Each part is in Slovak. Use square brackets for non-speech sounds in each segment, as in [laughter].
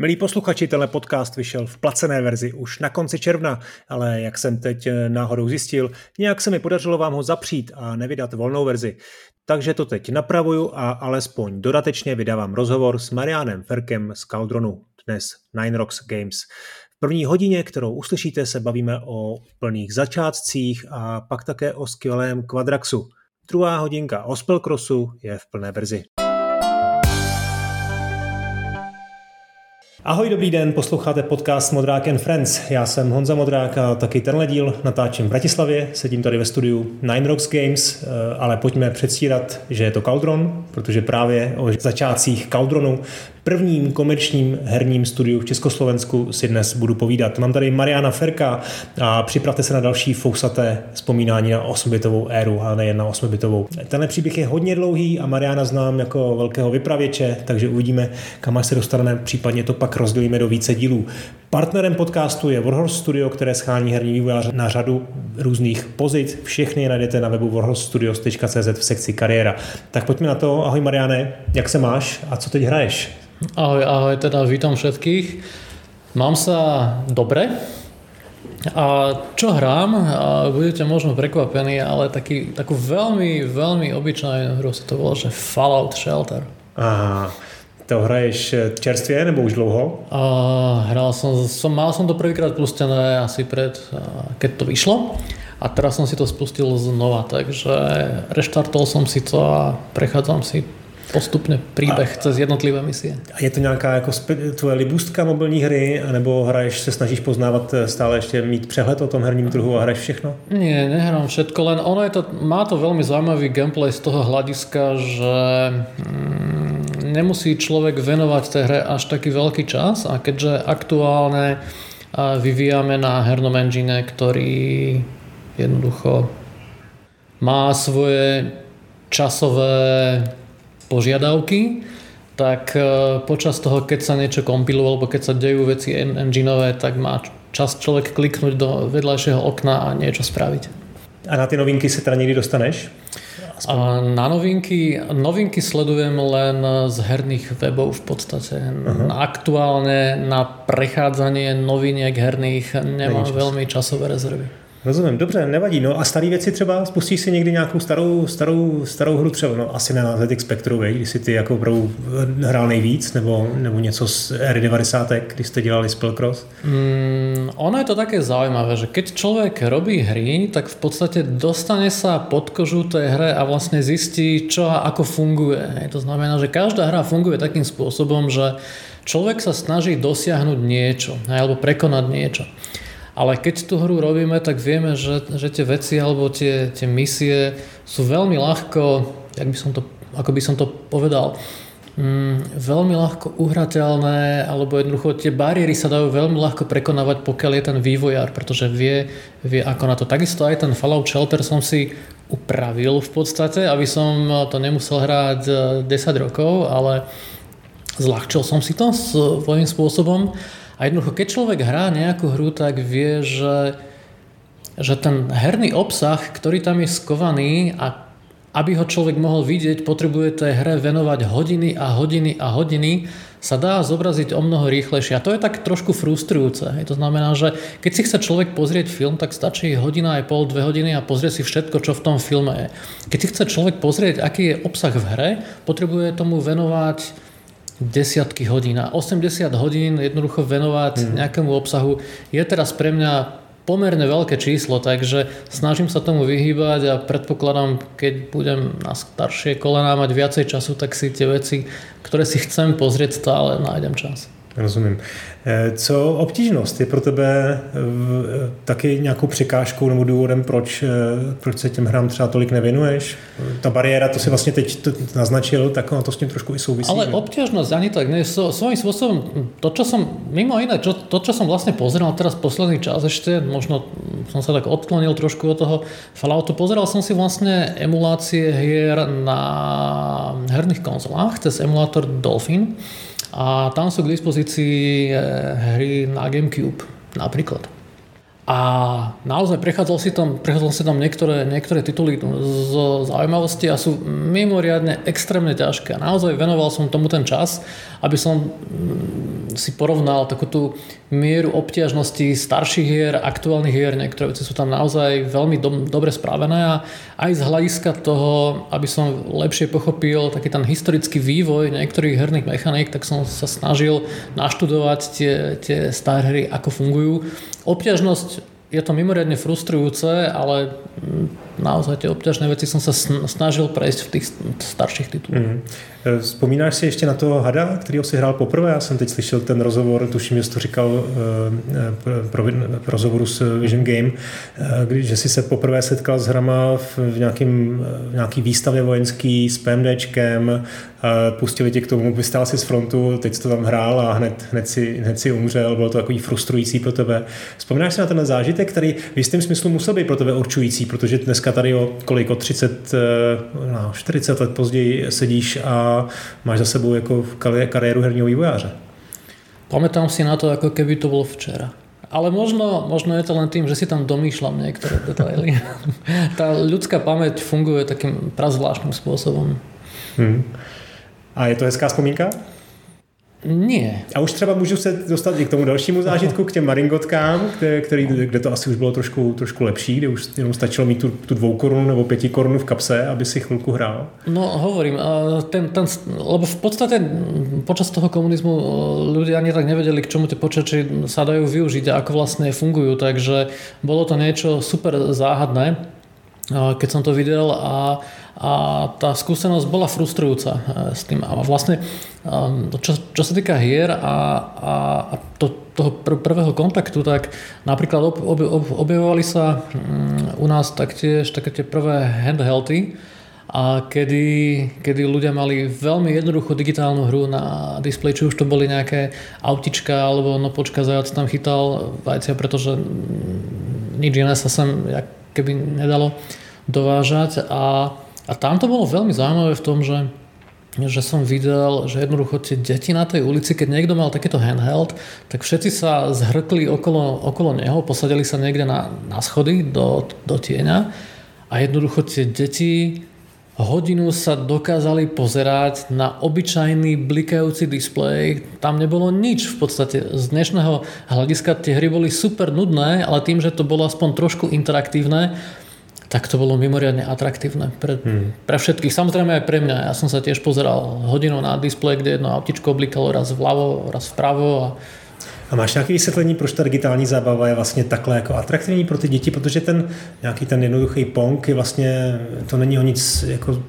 Milí posluchači, tenhle podcast vyšel v placené verzi už na konci června, ale jak jsem teď eh, náhodou zjistil, nějak se mi podařilo vám ho zapřít a nevydat volnou verzi. Takže to teď napravuju a alespoň dodatečně vydávám rozhovor s Marianem Ferkem z Caldronu, dnes Nine Rocks Games. V první hodině, kterou uslyšíte, se bavíme o plných začátcích a pak také o skvělém Quadraxu. Druhá hodinka o Spellcrossu je v plné verzi. Ahoj, dobrý den, posloucháte podcast Modrák and Friends. Já jsem Honza Modrák a taky tenhle díl natáčím v Bratislavě, sedím tady ve studiu Nine Rocks Games, eh, ale pojďme předstírat, že je to Cauldron, protože právě o začátcích Cauldronu prvním komerčním herním studiu v Československu si dnes budu povídat. Mám tady Mariana Ferka a připravte se na další fousaté vzpomínání na 8-bitovou éru a nejen na 8-bitovou. Tenhle příběh je hodně dlouhý a Mariana znám jako velkého vypravěče, takže uvidíme, kam až se dostaneme, případně to pak rozdělíme do více dílů. Partnerem podcastu je Warhorse Studio, které schání herní vývojáře na řadu různých pozic. Všechny je najdete na webu warhorsestudios.cz v sekci kariéra. Tak pojďme na to. Ahoj Mariane, jak se máš a co teď hraješ? Ahoj, ahoj, teda vítam všetkých. Mám sa dobre. A čo hrám, a budete možno prekvapení, ale taký, takú veľmi, veľmi obyčajnú hru sa to volá, že Fallout Shelter. Aha. To hraješ čerstvie nebo už dlouho? A hral som, som, mal som to prvýkrát pustené asi pred, keď to vyšlo. A teraz som si to spustil znova, takže reštartol som si to a prechádzam si postupně příběh cez jednotlivé misie. A je to nějaká jako tvoje libustka mobilní hry, nebo hraješ, se snažíš poznávat eh, stále ještě mít přehled o tom herním trhu a hraješ všechno? Nie, nehrám všetko, len ono je to, má to veľmi zaujímavý gameplay z toho hľadiska, že mm, nemusí človek venovať tej hre až taký veľký čas a keďže aktuálne vyvíjame na hernom engine, ktorý jednoducho má svoje časové požiadavky, tak e, počas toho, keď sa niečo kompiluje alebo keď sa dejú veci engineové, tak má čas človek kliknúť do vedľajšieho okna a niečo spraviť. A na ty novinky sa teda niekdy dostaneš? A na novinky, novinky sledujem len z herných webov v podstate. Uh-huh. Aktuálne na prechádzanie noviniek herných nemám veľmi časové rezervy. Rozumím, dobře, nevadí. No a staré věci třeba, spustíš si někdy nějakou starou, starou, starou hru třeba, no asi na ZX Spectru, když si ty jako opravdu hrál nejvíc, nebo, nebo něco z R90, když jste dělali Spellcross? Mm, ono je to také zaujímavé, že keď človek robí hry, tak v podstate dostane sa pod kožu tej hre a vlastne zistí, čo a ako funguje. To znamená, že každá hra funguje takým spôsobom, že človek sa snaží dosiahnuť niečo, alebo prekonať niečo. Ale keď tú hru robíme, tak vieme, že, že tie veci alebo tie, tie misie sú veľmi ľahko, jak by som to, ako by som to povedal, mm, veľmi ľahko uhrateľné, alebo jednoducho tie bariéry sa dajú veľmi ľahko prekonávať, pokiaľ je ten vývojár, pretože vie, vie ako na to. Takisto aj ten Fallout Shelter som si upravil v podstate, aby som to nemusel hrať 10 rokov, ale zľahčil som si to svojím spôsobom. A jednoducho, keď človek hrá nejakú hru, tak vie, že, že ten herný obsah, ktorý tam je skovaný a aby ho človek mohol vidieť, potrebuje tej hre venovať hodiny a hodiny a hodiny, sa dá zobraziť o mnoho rýchlejšie. A to je tak trošku frustrujúce. To znamená, že keď si chce človek pozrieť film, tak stačí hodina aj pol, dve hodiny a pozrie si všetko, čo v tom filme je. Keď si chce človek pozrieť, aký je obsah v hre, potrebuje tomu venovať desiatky hodín a 80 hodín jednoducho venovať hmm. nejakému obsahu je teraz pre mňa pomerne veľké číslo, takže snažím sa tomu vyhýbať a predpokladám, keď budem na staršie kolená mať viacej času, tak si tie veci, ktoré si chcem pozrieť, stále nájdem čas. Rozumím. Eh, co obtížnost je pro tebe eh, taky nějakou překážkou nebo důvodem, proč, eh, proč se těm hrám třeba tolik nevěnuješ? Ta bariéra, to si vlastně teď naznačil, tak ono to s tím trošku i souvisí. Ale obťažnosť ani tak nie. So, svojím spôsobom, to, čo som, mimo iné, čo, to, čo som vlastne pozeral teraz posledný čas ešte, možno som sa tak odklonil trošku od toho Falloutu, pozeral som si vlastne emulácie hier na herných konzolách cez emulátor Dolphin a tam sú k dispozícii eh, hry na Gamecube napríklad. A naozaj prechádzal si tam, prechádzal si tam niektoré, niektoré tituly zo zaujímavosti a sú mimoriadne extrémne ťažké. A naozaj venoval som tomu ten čas, aby som mm, si porovnal takú tú mieru obťažnosti starších hier, aktuálnych hier. Niektoré veci sú tam naozaj veľmi do, dobre spravené a aj z hľadiska toho, aby som lepšie pochopil taký ten historický vývoj niektorých herných mechaník, tak som sa snažil naštudovať tie, tie staré hry, ako fungujú. Obťažnosť je to mimoriadne frustrujúce, ale naozaj tie obťažné veci som sa snažil prejsť v tých starších tituloch. Mm-hmm. Vzpomínáš si ještě na toho hada, kterýho si hrál poprvé? Já jsem teď slyšel ten rozhovor, tuším, že to říkal eh, pro, pro rozhovoru s Vision Game, že si se poprvé setkal s hrama v, nějakým, v nějaký výstavě vojenský s PMDčkem, pustili tě k tomu, vystál si z frontu, teď jsi to tam hrál a hned, hned, si, hned si umřel, bylo to takový frustrující pro tebe. Vzpomínáš si na ten zážitek, který v jistém smyslu musel být pro tebe určující, protože dneska tady o kolik, o 30, eh, no, 40 let později sedíš a máš za sebou jako kariéru herního vývojáře. Pamätám si na to, ako keby to bolo včera. Ale možno, možno je to len tým, že si tam domýšľam niektoré detaily. [laughs] Tá ľudská pamäť funguje takým prazvláštnym spôsobom. Hmm. A je to hezká vzpomínka? Nie. A už třeba můžu se dostat i k tomu dalšímu zážitku, k těm maringotkám, kde, který, kde to asi už bylo trošku, trošku lepší, kde už jenom stačilo mít tu, tu dvou korunu nebo pěti korunu v kapse, aby si chvilku hrál. No hovorím, ten, ten, lebo v podstate počas toho komunizmu ľudia ani tak nevedeli, k čomu tie počítače sa dajú využiť a ako vlastne fungujú, takže bolo to niečo super záhadné, keď som to videl a a tá skúsenosť bola frustrujúca e, s tým. A vlastne, čo, čo sa týka hier a, a, to, toho pr- prvého kontaktu, tak napríklad ob, ob, ob, objavovali sa um, u nás taktiež také tie prvé handheldy, a kedy, kedy ľudia mali veľmi jednoduchú digitálnu hru na displeji, či už to boli nejaké autička, alebo no počka, zajac tam chytal vajcia, pretože nič iné sa sem keby nedalo dovážať a a tam to bolo veľmi zaujímavé v tom, že že som videl, že jednoducho tie deti na tej ulici, keď niekto mal takéto handheld, tak všetci sa zhrkli okolo, okolo neho, posadili sa niekde na, na schody do, do tieňa a jednoducho tie deti hodinu sa dokázali pozerať na obyčajný blikajúci displej. Tam nebolo nič v podstate. Z dnešného hľadiska tie hry boli super nudné, ale tým, že to bolo aspoň trošku interaktívne, tak to bolo mimoriadne atraktívne pre, hmm. pre všetkých. Samozrejme aj pre mňa. Ja som sa tiež pozeral hodinu na displej, kde jedno autičko oblikalo raz vľavo, raz vpravo a a máš nějaké vysvětlení, proč ta digitální zábava je vlastně takhle jako atraktivní pro ty děti, protože ten nějaký ten jednoduchý pong je vlastně, to není o nic jako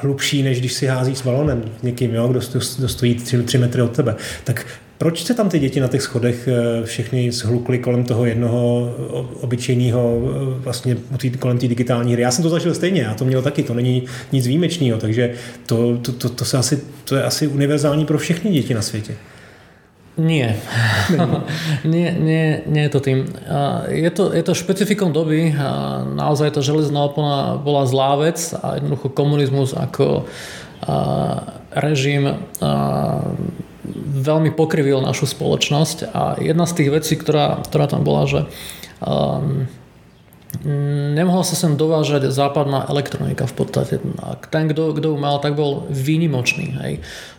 hlubší, než když si hází s balonem někým, jo, kdo, kdo stojí 3, 3 metry od tebe. Tak proč se tam ty děti na těch schodech eh, všechny zhlukly kolem toho jednoho obyčejného, eh, vlastně kolem té digitální hry? Já jsem to zažil stejně, já to měl taky, to není nic výjimečného, takže to, to, to, to, se asi, to je asi univerzální pro všechny děti na světě. Nie. [laughs] nie, nie, nie je to tým. Je to, je to špecifikom doby. Naozaj tá železná opona bola zlá vec a jednoducho komunizmus ako režim veľmi pokrivil našu spoločnosť a jedna z tých vecí, ktorá, ktorá tam bola, že um, nemohla sa sem dovážať západná elektronika v podstate. Ten, kto, kto ju mal, tak bol výnimočný. Hej.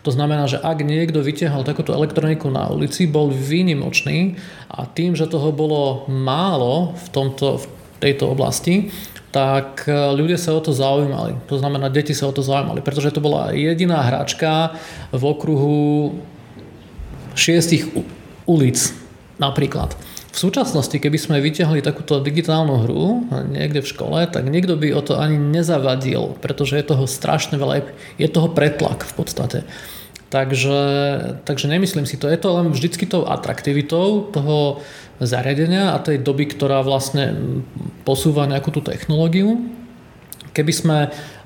To znamená, že ak niekto vytiahol takúto elektroniku na ulici, bol výnimočný a tým, že toho bolo málo v, tomto, v tejto oblasti, tak e, ľudia sa o to zaujímali. To znamená, deti sa o to zaujímali, pretože to bola jediná hračka v okruhu šiestich ulic napríklad. V súčasnosti, keby sme vyťahli takúto digitálnu hru niekde v škole, tak niekto by o to ani nezavadil, pretože je toho strašne veľa, je toho pretlak v podstate. Takže, takže nemyslím si to. Je to len vždycky tou atraktivitou toho zariadenia a tej doby, ktorá vlastne posúva nejakú tú technológiu. Keby sme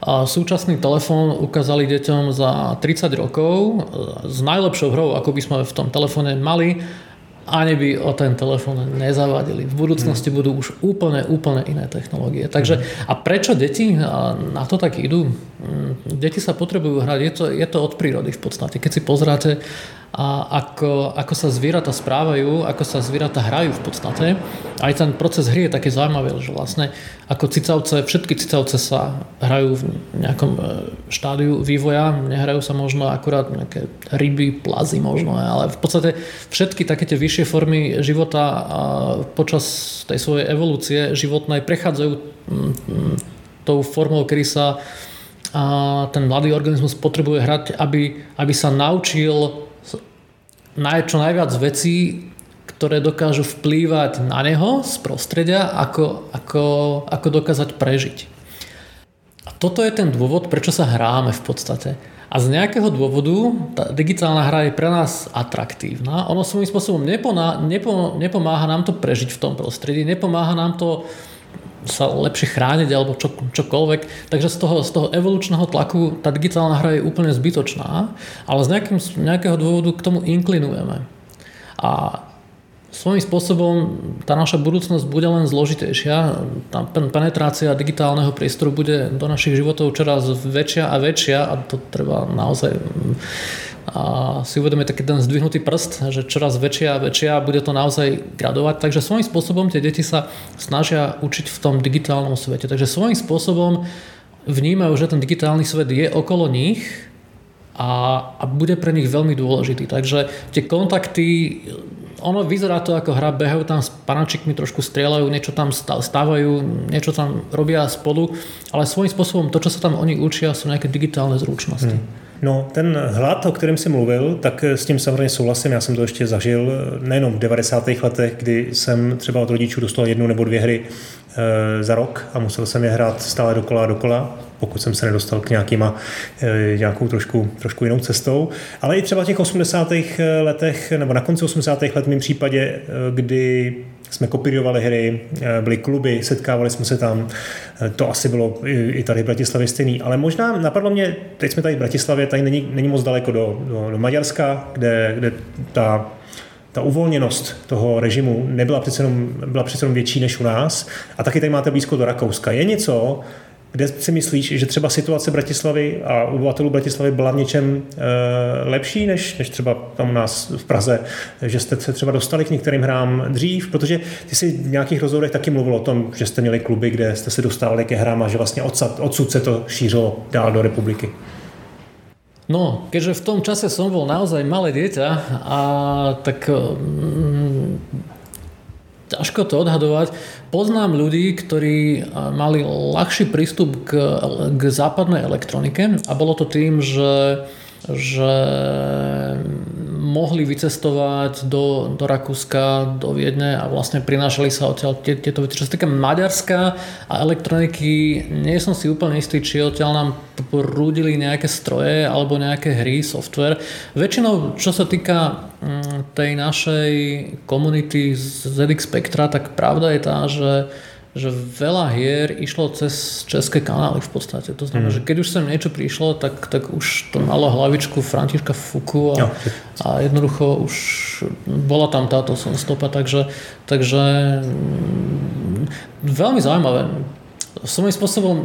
súčasný telefón ukázali deťom za 30 rokov e, s najlepšou hrou, ako by sme v tom telefóne mali, ani by o ten telefón nezavadili. V budúcnosti hmm. budú už úplne, úplne iné technológie. Takže, a prečo deti na to tak idú? Mm, deti sa potrebujú hrať, je to, je to od prírody v podstate. Keď si pozráte a ako, ako sa zvieratá správajú, ako sa zvieratá hrajú v podstate. Aj ten proces hry je taký zaujímavý, že vlastne ako cicavce, všetky cicavce sa hrajú v nejakom e, štádiu vývoja, nehrajú sa možno akurát nejaké ryby, plazy možno, ale v podstate všetky také tie vyššie formy života počas tej svojej evolúcie životnej prechádzajú tou formou, kedy sa ten mladý organizmus potrebuje hrať, aby, aby sa naučil naj, čo najviac vecí, ktoré dokážu vplývať na neho z prostredia, ako, ako, ako dokázať prežiť. A toto je ten dôvod, prečo sa hráme v podstate. A z nejakého dôvodu tá digitálna hra je pre nás atraktívna. Ono svojím spôsobom neponá, nepo, nepomáha nám to prežiť v tom prostredí, nepomáha nám to sa lepšie chrániť alebo čo, čokoľvek. Takže z toho, z toho evolučného tlaku tá digitálna hra je úplne zbytočná, ale z, nejakým, nejakého dôvodu k tomu inklinujeme. A svojím spôsobom tá naša budúcnosť bude len zložitejšia. Tá penetrácia digitálneho priestoru bude do našich životov čoraz väčšia a väčšia a to treba naozaj a si uvedomuje taký ten zdvihnutý prst, že čoraz väčšia a väčšia bude to naozaj gradovať. Takže svojím spôsobom tie deti sa snažia učiť v tom digitálnom svete. Takže svojím spôsobom vnímajú, že ten digitálny svet je okolo nich a, a bude pre nich veľmi dôležitý. Takže tie kontakty, ono vyzerá to ako hra, behajú tam s panačikmi, trošku strieľajú, niečo tam stávajú, niečo tam robia spolu, ale svojím spôsobom to, čo sa tam oni učia, sú nejaké digitálne zručnosti. Hmm. No, ten hlad, o kterém jsem mluvil, tak s tím samozřejmě souhlasím. Já jsem to ještě zažil nejenom v 90. letech, kdy jsem třeba od rodičů dostal jednu nebo dvě hry e, za rok a musel jsem je hrát stále dokola a dokola, pokud jsem se nedostal k nějakýma, e, nějakou trošku, trošku jinou cestou. Ale i třeba v těch 80. letech, nebo na konci 80. let v mém případě, kdy jsme kopírovali hry, eh, byly kluby, setkávali jsme se tam. Eh, to asi bylo i tady v Bratislavě stejný. Ale možná napadlo mě, teď jsme tady v Bratislavě, tady není, není moc daleko do, do, do Maďarska, kde, kde ta ta uvolněnost toho režimu nebyla přece jenom, byla přece jenom větší než u nás. A taky tady máte blízko do Rakouska. Je něco, kde si myslíš, že třeba situace Bratislavy a obyvatelů Bratislavy byla v něčem e, lepší než, než třeba tam u nás v Praze, že jste se třeba dostali k některým hrám dřív, protože ty si v nějakých rozhovorech taky mluvil o tom, že jste měli kluby, kde jste se dostávali ke hrám a že vlastně odsud, odsud se to šířilo dál do republiky. No, keďže v tom čase som bol naozaj malé dieťa, a tak mm, ťažko to odhadovať. Poznám ľudí, ktorí mali ľahší prístup k, k západnej elektronike a bolo to tým, že že mohli vycestovať do, do Rakúska, do Viedne a vlastne prinášali sa odtiaľ tieto veci. Čo sa týka Maďarska a elektroniky, nie som si úplne istý, či odtiaľ nám prúdili nejaké stroje alebo nejaké hry, software. Väčšinou, čo sa týka mm, tej našej komunity z ZX Spectra, tak pravda je tá, že že veľa hier išlo cez české kanály v podstate. To znamená, mm. že keď už sem niečo prišlo, tak, tak už to malo hlavičku Františka Fuku a, no, a jednoducho už bola tam táto stopa, takže, takže mm, veľmi zaujímavé. Svojím spôsobom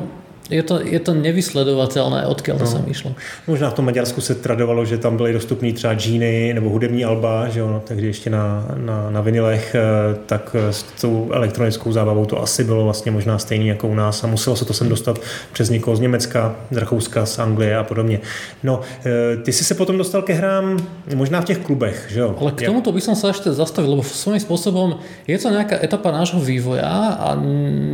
je to, je to nevysledovateľné, odkiaľ to no. sem išlo. Možná v tom Maďarsku se tradovalo, že tam byly dostupné třeba džíny nebo hudební alba, že ono, takže ještě na, na, na vinilech, eh, tak s tou elektronickou zábavou to asi bylo vlastně možná stejný jako u nás a muselo se to sem dostat přes někoho z Německa, z Rakouska, z Anglie a podobně. No, eh, ty jsi se potom dostal ke hrám možná v těch klubech, že jo? Ale k tomuto by som sa ešte zastavil, lebo svojím spôsobom je to nejaká etapa nášho vývoja a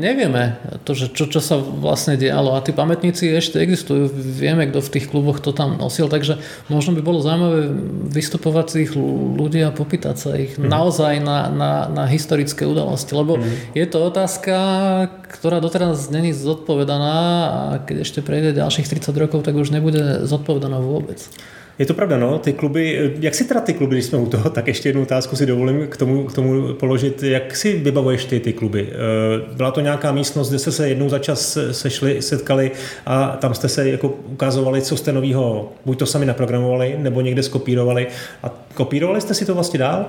nevieme to, že čo, čo sa vlastne dialo málo a tí pamätníci ešte existujú. Vieme, kto v tých kluboch to tam nosil, takže možno by bolo zaujímavé vystupovať si ich ľudí a popýtať sa ich mm. naozaj na, na, na historické udalosti, lebo mm. je to otázka, ktorá doteraz není zodpovedaná a keď ešte prejde ďalších 30 rokov, tak už nebude zodpovedaná vôbec. Je to pravda, no, ty kluby, jak si teda ty kluby, když jsme u toho, tak ještě jednu otázku si dovolím k tomu, k tomu položit. Jak si vybavuješ ty ty kluby? Eh, byla to nějaká místnost, kde jste se jednou za čas sešli, setkali a tam jste se jako ukazovali, co jste novýho, buď to sami naprogramovali, nebo někde skopírovali a kopírovali jste si to vlastně dál?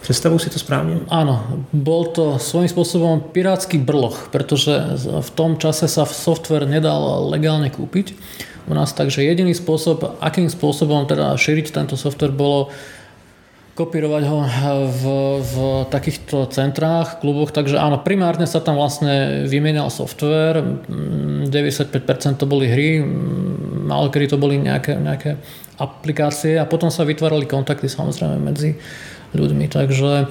Představuji si to správne? Áno, bol to svojím spôsobom pirátsky brloch, pretože v tom čase sa software nedal legálne kúpiť. U nás, takže jediný spôsob, akým spôsobom teda šíriť tento software bolo kopírovať ho v, v takýchto centrách, kluboch, takže áno, primárne sa tam vlastne vymenal software, 95% to boli hry, málo kedy to boli nejaké, nejaké aplikácie. A potom sa vytvárali kontakty samozrejme medzi ľuďmi, takže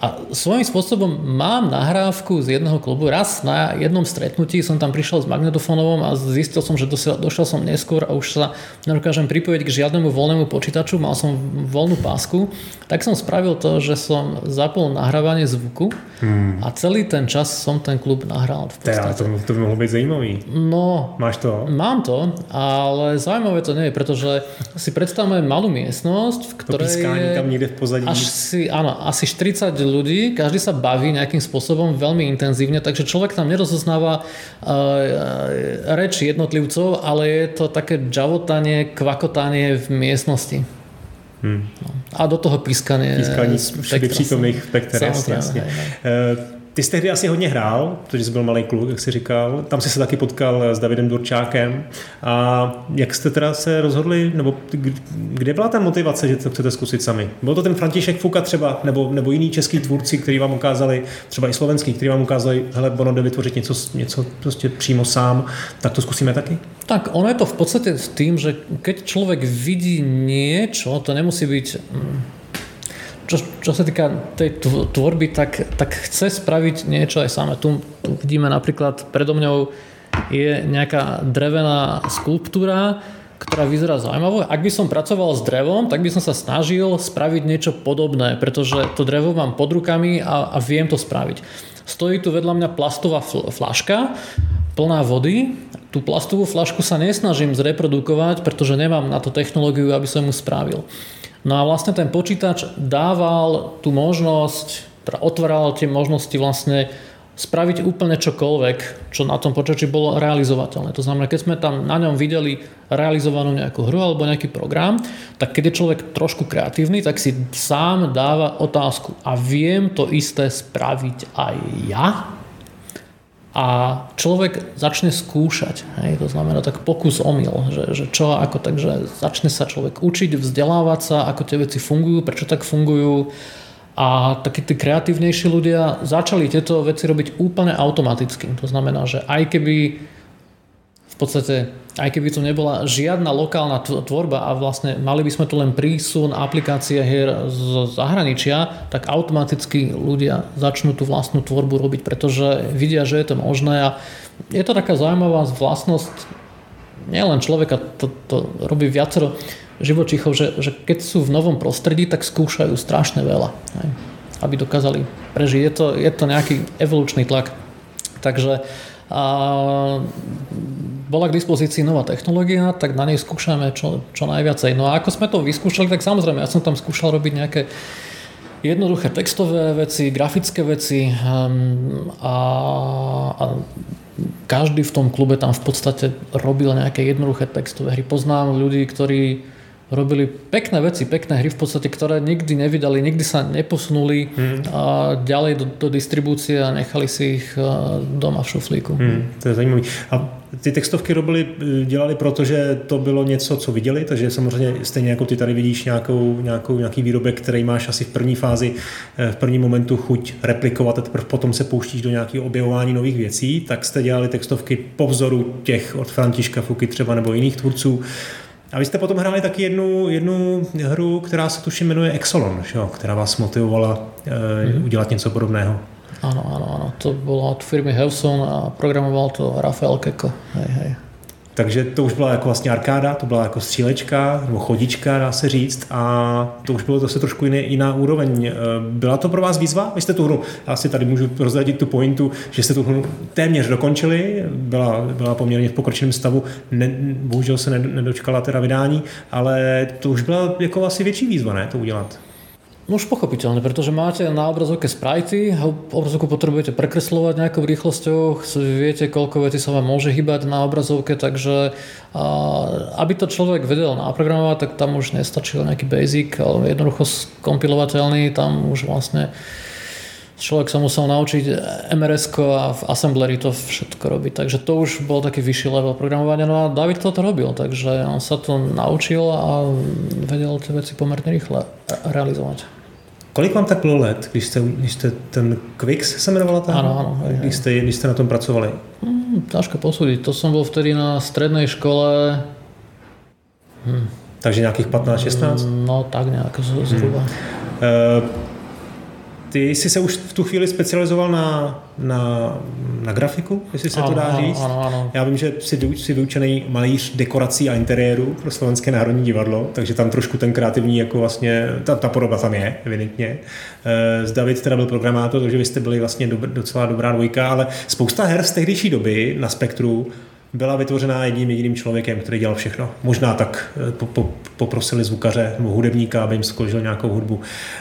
a svojím spôsobom mám nahrávku z jedného klubu. Raz na jednom stretnutí som tam prišiel s magnetofónom a zistil som, že došiel som neskôr a už sa nedokážem pripojiť k žiadnemu voľnému počítaču. Mal som voľnú pásku. Tak som spravil to, že som zapol nahrávanie zvuku hmm. a celý ten čas som ten klub nahral. V teda, to, to by mohlo byť zaujímavý. No, Máš to? Mám to, ale zaujímavé to nie je, pretože si predstavme malú miestnosť, v ktorej je tam niekde v pozadí. Až si, áno, asi 4 40 ľudí, každý sa baví nejakým spôsobom veľmi intenzívne, takže človek tam nerozoznáva uh, reč jednotlivcov, ale je to také džavotanie, kvakotanie v miestnosti. Hmm. No. A do toho pískanie. Pískanie všude přítomných spekter, jasne, jasne. Hej, hej. Ty jsi tehdy asi hodně hrál, protože jsi byl malý kluk, jak jsi říkal. Tam jsi se taky potkal s Davidem Durčákem. A jak jste teda se rozhodli, nebo kde byla ta motivace, že to chcete zkusit sami? Byl to ten František Fuka třeba, nebo, nebo jiný český tvůrci, kteří vám ukázali, třeba i slovenský, kteří vám ukázali, hele, Bono jde vytvořit něco, něco prostě přímo sám, tak to zkusíme taky? Tak ono je to v podstate s tým, že keď človek vidí niečo, to nemusí byť mm, čo, čo sa týka tej tvorby, tak, tak chce spraviť niečo aj samé. Tu, tu vidíme napríklad predo mňou je nejaká drevená skulptúra, ktorá vyzerá zaujímavo. Ak by som pracoval s drevom, tak by som sa snažil spraviť niečo podobné, pretože to drevo mám pod rukami a, a viem to spraviť. Stojí tu vedľa mňa plastová flaška plná vody. Tú plastovú flašku sa nesnažím zreprodukovať, pretože nemám na to technológiu, aby som ju spravil. No a vlastne ten počítač dával tú možnosť, teda otváral tie možnosti vlastne spraviť úplne čokoľvek, čo na tom počítači bolo realizovateľné. To znamená, keď sme tam na ňom videli realizovanú nejakú hru alebo nejaký program, tak keď je človek trošku kreatívny, tak si sám dáva otázku a viem to isté spraviť aj ja? A človek začne skúšať. Hej, to znamená tak pokus omyl, že, že čo ako, takže začne sa človek učiť, vzdelávať sa, ako tie veci fungujú, prečo tak fungujú a takí tí kreatívnejší ľudia začali tieto veci robiť úplne automaticky. To znamená, že aj keby v podstate aj keby to nebola žiadna lokálna tvorba a vlastne mali by sme tu len prísun aplikácie hier z zahraničia, tak automaticky ľudia začnú tú vlastnú tvorbu robiť, pretože vidia, že je to možné a je to taká zaujímavá vlastnosť nielen človeka, to, to robí viacero živočichov, že, že keď sú v novom prostredí, tak skúšajú strašne veľa, aby dokázali prežiť. Je to, je to nejaký evolučný tlak. Takže a bola k dispozícii nová technológia, tak na nej skúšame čo, čo najviacej. No a ako sme to vyskúšali, tak samozrejme, ja som tam skúšal robiť nejaké jednoduché textové veci, grafické veci um, a, a každý v tom klube tam v podstate robil nejaké jednoduché textové hry. Poznám ľudí, ktorí robili pekné veci, pekné hry v podstate, ktoré nikdy nevydali, nikdy sa neposunuli hmm. a ďalej do, do distribúcie a nechali si ich doma v šuflíku. Hmm, to je zajímavé. A ty textovky robili, dělali proto, že to bylo něco, co viděli, takže samozřejmě stejně jako ty tady vidíš nějakou, nějakou, nějaký výrobek, který máš asi v první fázi, eh, v prvním momentu chuť replikovat, a teprve potom se pouštíš do nějakého objevování nových věcí, tak jste dělali textovky po vzoru těch od Františka Fuky třeba nebo jiných tvůrců. A vy jste potom hráli taky jednu, jednu hru, která se tuším jmenuje Exolon, že jo? která vás motivovala e, mm. udělat něco podobného. Áno, áno, áno. To bolo od firmy Hewson a programoval to Rafael Keko. Hej, hej. Takže to už byla jako vlastně arkáda, to byla jako střílečka nebo chodička, dá se říct, a to už bylo zase trošku jiný, jiná úroveň. E, byla to pro vás výzva? Vy jste tu hru, já si tady můžu rozradit tu pointu, že jste tu hru téměř dokončili, byla, byla poměrně v pokročeném stavu, ne, bohužel se nedočkala teda vydání, ale to už byla jako asi větší výzva, ne, to udělat. No už pochopiteľne, pretože máte na obrazovke sprajty, obrazovku potrebujete prekreslovať nejakou rýchlosťou, viete, koľko veci sa vám môže hýbať na obrazovke, takže aby to človek vedel naprogramovať, tak tam už nestačil nejaký basic, ale jednoducho skompilovateľný, tam už vlastne človek sa musel naučiť mrs a v Assembleri to všetko robiť. Takže to už bol taký vyšší level programovania. No a David to robil, takže on sa to naučil a vedel tie veci pomerne rýchle realizovať. Kolik vám tak bylo let, když jste, když jste ten Quix se jmenovala tá? Áno, áno. Když jste, když jste na tom pracovali? Hmm, ťažko posúdiť. To som bol vtedy na strednej škole. Hm. Takže nejakých 15-16? No tak nejak zhruba. Hmm. Uh, ty jsi se už v tu chvíli specializoval na, na, na grafiku, jestli se ano, to dá říct. Ano, ano. Já vím, že jsi, jsi vyučený malíř dekorací a interiéru pro Slovenské národní divadlo, takže tam trošku ten kreativní, jako vlastně, ta, ta podoba tam je, evidentně. Z David teda byl programátor, takže vy jste byli vlastně do, docela dobrá dvojka, ale spousta her z tehdejší doby na Spektru byla vytvořená jedním jediným člověkem, který dělal všechno. Možná tak eh, po, po, poprosili zvukaře nebo hudebníka, aby jim skložil nějakou hudbu.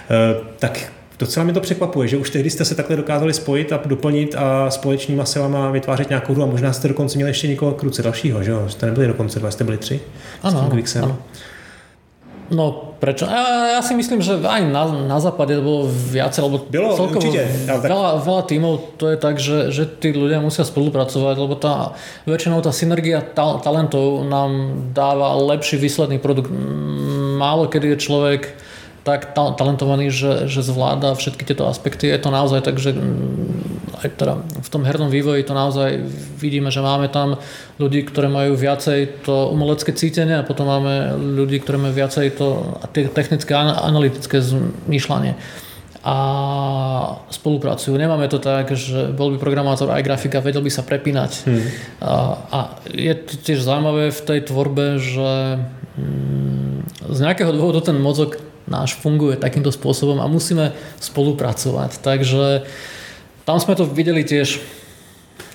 Eh, tak docela mě to překvapuje, že už tehdy jste se takhle dokázali spojit a doplnit a společnýma silama vytvářet nějakou hru a možná jste dokonce měli ještě někoho kruce dalšího, že jo? Jste nebyli dokonce dva, jste byli tři? Ano, ano. No prečo? Ja, ja si myslím, že aj na, na západe bolo viacej, lebo Bylo, celkovo určite, tak... veľa, veľa tímov to je tak, že, že tí ľudia musia spolupracovať, lebo tá, väčšinou tá synergia ta, talentov nám dáva lepší výsledný produkt. Málo kedy je človek tak talentovaný, že, že zvláda všetky tieto aspekty. Je to naozaj tak, že mm, aj teda v tom hernom vývoji to naozaj vidíme, že máme tam ľudí, ktoré majú viacej to umelecké cítenie a potom máme ľudí, ktoré majú viacej to technické analytické zmýšľanie a spolupracujú. Nemáme to tak, že bol by programátor aj grafika, vedel by sa prepínať. Hmm. A, a je tiež zaujímavé v tej tvorbe, že mm, z nejakého dôvodu ten mozog náš funguje takýmto spôsobom a musíme spolupracovať. Takže tam sme to videli tiež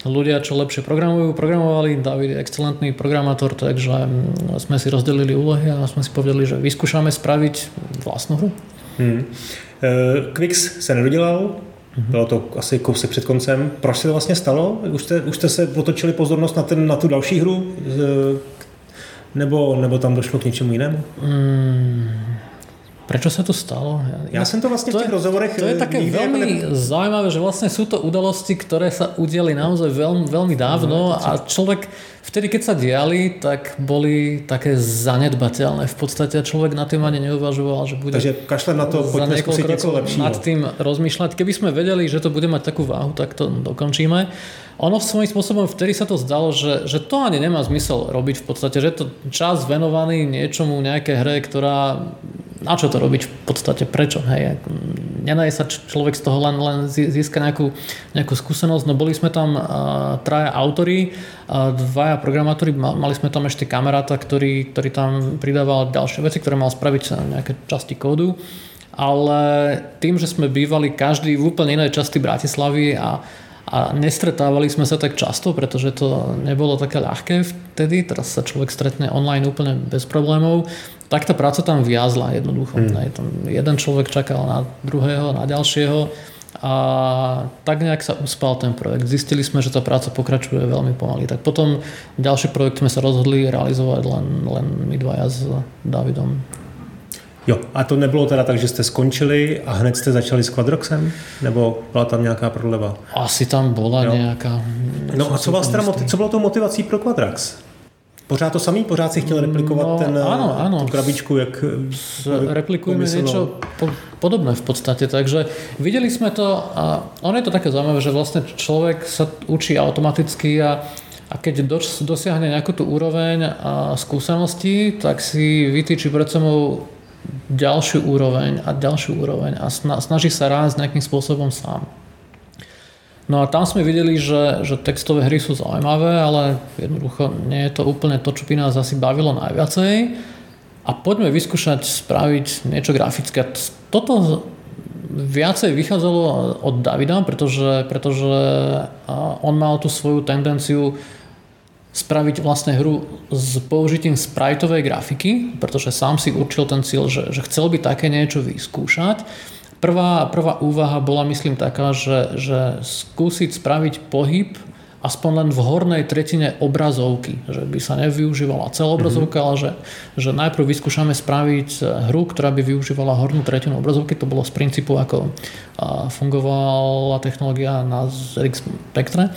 ľudia, čo lepšie programujú, programovali. David je excelentný programátor, takže mm, sme si rozdelili úlohy a sme si povedali, že vyskúšame spraviť vlastnú hru. Hmm. Quix se nedodělal, Mm-hmm. Bylo to asi kousek před koncem. Proč se to vlastně stalo? Už jste, už jste se otočili pozornost na, ten, na tu další hru? Nebo, nebo tam došlo k něčemu jinému? Mm, Prečo sa to stalo? Ja, ja som to vlastne to v tých je, rozhovorech... To je také veľmi ne... zaujímavé, že vlastne sú to udalosti, ktoré sa udiali naozaj veľmi, veľmi dávno no, a človek vtedy, keď sa diali, tak boli také zanedbateľné. V podstate človek na tým ani neuvažoval, že bude... Takže kašlem na to, poďme skúsiť niečo lepšie. Nad tým rozmýšľať. Keby sme vedeli, že to bude mať takú váhu, tak to dokončíme. Ono svojím spôsobom vtedy sa to zdalo, že, že to ani nemá zmysel robiť v podstate, že je to čas venovaný niečomu, nejaké hre, ktorá na čo to robiť v podstate, prečo, hej, nenaje sa človek z toho len, len získa nejakú, nejakú skúsenosť, no boli sme tam uh, traja autory, uh, dvaja programátori, mali sme tam ešte kamaráta, ktorý, ktorý tam pridával ďalšie veci, ktoré mal spraviť nejaké časti kódu, ale tým, že sme bývali každý v úplne inej časti Bratislavy a a nestretávali sme sa tak často, pretože to nebolo také ľahké vtedy, teraz sa človek stretne online úplne bez problémov, tak tá práca tam viazla jednoducho. Mm. Tam jeden človek čakal na druhého, na ďalšieho a tak nejak sa uspal ten projekt. Zistili sme, že tá práca pokračuje veľmi pomaly. Tak potom ďalší projekt sme sa rozhodli realizovať len, len my dvaja s Davidom. Jo, a to nebylo teda tak, že jste skončili a hned jste začali s Quadroxem? Nebo byla tam nějaká prodleva? Asi tam byla jo. nějaká... No a co, vás teda, co bylo to motivací pro Quadrax? Pořád to samý? Pořád si chtěl replikovat no, ten, áno, áno. tú krabičku, jak Replikujeme niečo po, podobné v podstate. Takže videli sme to a ono je to také zaujímavé, že vlastne človek sa učí automaticky a a keď dos, dosiahne nejakú tú úroveň a skúsenosti, tak si vytýči pred sebou ďalšiu úroveň a ďalšiu úroveň a snaží sa rásť nejakým spôsobom sám. No a tam sme videli, že, že textové hry sú zaujímavé, ale jednoducho nie je to úplne to, čo by nás asi bavilo najviacej. A poďme vyskúšať spraviť niečo grafické. Toto viacej vychádzalo od Davida, pretože, pretože on mal tú svoju tendenciu spraviť vlastne hru s použitím sprajtovej grafiky, pretože sám si určil ten cieľ, že, že chcel by také niečo vyskúšať. Prvá, prvá úvaha bola myslím taká, že, že skúsiť spraviť pohyb aspoň len v hornej tretine obrazovky, že by sa nevyužívala celá obrazovka, mm-hmm. ale že, že najprv vyskúšame spraviť e, hru, ktorá by využívala hornú tretinu obrazovky, to bolo z princípu, ako fungovala technológia na ZX Spectre.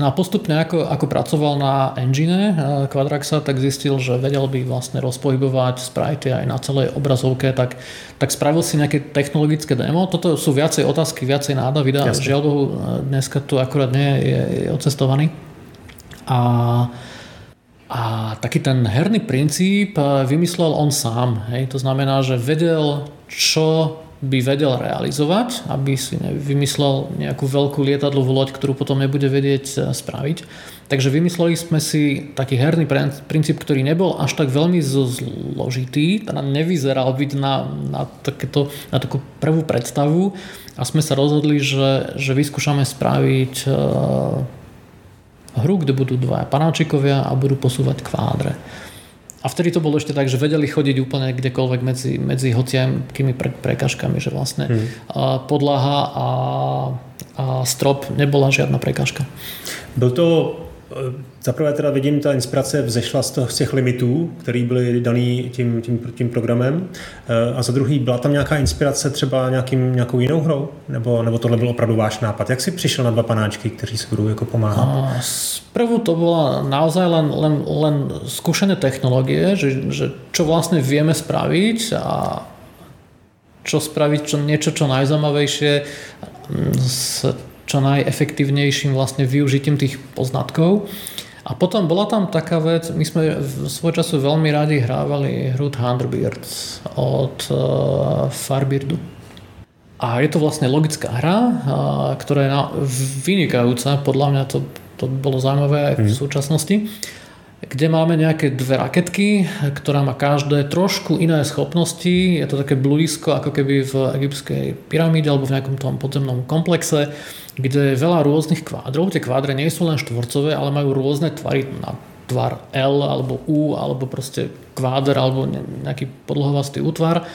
No a postupne ako, ako pracoval na engine eh, Quadraxa, tak zistil, že vedel by vlastne rozpohybovať sprite aj na celej obrazovke, tak, tak spravil si nejaké technologické demo. Toto sú viacej otázky, viacej náda videa. Žiaľ Bohu, eh, dneska tu akurát nie je, je odcestovaný. A, a taký ten herný princíp eh, vymyslel on sám. Hej? To znamená, že vedel, čo by vedel realizovať, aby si vymyslel nejakú veľkú lietadlovú loď, ktorú potom nebude vedieť e, spraviť. Takže vymysleli sme si taký herný princíp, ktorý nebol až tak veľmi zložitý, teda nevyzeral byť na, na, takéto, na takú prvú predstavu a sme sa rozhodli, že, že vyskúšame spraviť uh, hru, kde budú dvaja panáčikovia a budú posúvať kvádre. A vtedy to bolo ešte tak, že vedeli chodiť úplne kdekoľvek medzi, medzi hociakými pre, prekažkami, že vlastne hmm. podlaha a, a strop nebola žiadna prekažka. Byl to Zaprvé teda vidím, ta inspirace vzešla z, toho, z těch limitů, které byly daný tím, tím, tím programem. Eh, a za druhý, byla tam nějaká inspirace třeba nějakým, nějakou jinou hrou? Nebo, nebo tohle byl opravdu váš nápad? Jak si přišel na dva panáčky, kteří si budou jako pomáhat? Sprvu to bola naozaj len, len, len skúšené technológie, že, že čo vlastne vieme spraviť a čo spraviť čo, niečo čo najzaujímavejšie s čo najefektívnejším vlastne využitím tých poznatkov. A potom bola tam taká vec, my sme v svoj času veľmi radi hrávali hru Thunderbirds od uh, Farbeardu. A je to vlastne logická hra, uh, ktorá je na, vynikajúca, podľa mňa to, to bolo zaujímavé aj v mhm. súčasnosti kde máme nejaké dve raketky, ktorá má každé trošku iné schopnosti. Je to také blúdisko ako keby v egyptskej pyramíde alebo v nejakom tom podzemnom komplexe, kde je veľa rôznych kvádrov. Tie kvádre nie sú len štvorcové, ale majú rôzne tvary na tvar L alebo U alebo proste kváder alebo nejaký podlohovastý útvar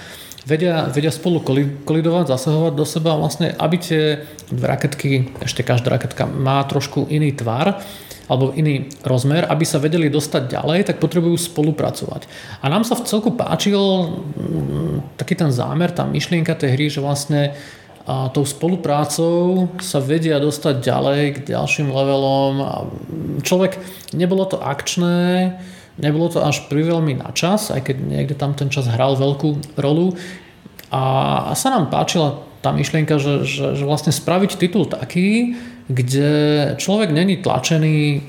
vedia, vedia spolu kolidovať, zasahovať do seba vlastne, aby tie raketky, ešte každá raketka má trošku iný tvar, alebo iný rozmer, aby sa vedeli dostať ďalej, tak potrebujú spolupracovať. A nám sa v celku páčil taký ten zámer, tá myšlienka tej hry, že vlastne a tou spoluprácou sa vedia dostať ďalej k ďalším levelom. A človek, nebolo to akčné, nebolo to až priveľmi na čas, aj keď niekde tam ten čas hral veľkú rolu. A, a sa nám páčila tá myšlienka, že, že, že vlastne spraviť titul taký, kde človek není tlačený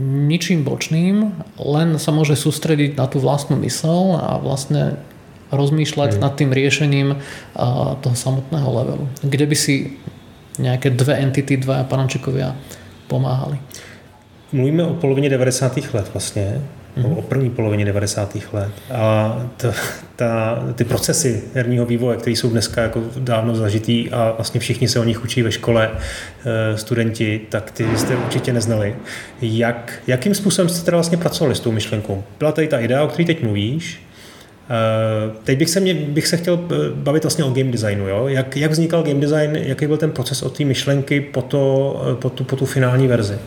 ničím bočným, len sa môže sústrediť na tú vlastnú mysel a vlastne rozmýšľať mm. nad tým riešením toho samotného levelu, kde by si nejaké dve entity, dvaja panančikovia pomáhali. Mluvíme o polovině 90. let vlastně mm-hmm. o první polovině 90. let. A to, ta, ty procesy herního vývoje, které jsou dneska jako dávno zažitý a vlastně všichni se o nich učí ve škole, eh, studenti, tak ty jste určitě neznali. Jak, jakým způsobem jste teda vlastně pracovali s tou myšlenkou? Byla tady ta idea, o které teď mluvíš, Teď bych se, mě, bych se chtěl eh, bavit vlastně o game designu. Jo? Jak, jak vznikal game design, jaký byl ten proces od té myšlenky po, to, po, tu, po tu finální verzi?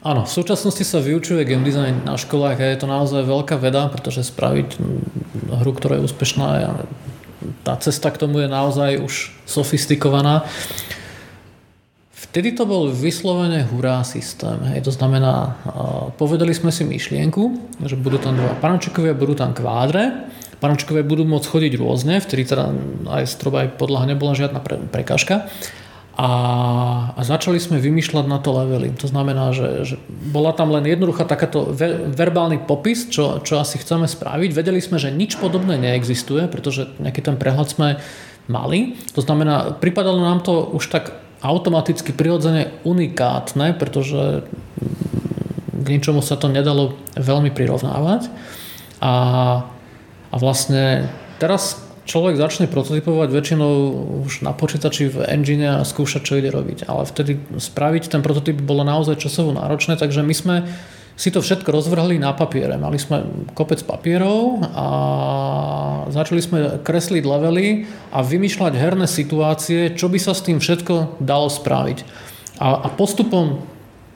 Áno, v súčasnosti sa vyučuje game design na školách a je to naozaj veľká veda, pretože spraviť hru, ktorá je úspešná, tá cesta k tomu je naozaj už sofistikovaná. Vtedy to bol vyslovene hurá systém. Hej. To znamená, povedali sme si myšlienku, že budú tam dva panočikovia, budú tam kvádre. Panočikovia budú môcť chodiť rôzne, vtedy teda aj strop, aj podlaha nebola žiadna pre, prekážka. A, a začali sme vymýšľať na to levely. To znamená, že, že bola tam len jednoduchá takáto ver, verbálny popis, čo, čo asi chceme spraviť. Vedeli sme, že nič podobné neexistuje, pretože nejaký ten prehľad sme mali. To znamená, pripadalo nám to už tak automaticky prirodzene unikátne, pretože k ničomu sa to nedalo veľmi prirovnávať. A, a vlastne teraz človek začne prototypovať väčšinou už na počítači v engine a skúšať, čo ide robiť. Ale vtedy spraviť ten prototyp bolo naozaj časovo náročné, takže my sme si to všetko rozvrhli na papiere. Mali sme kopec papierov a začali sme kresliť levely a vymýšľať herné situácie, čo by sa s tým všetko dalo spraviť. A, a postupom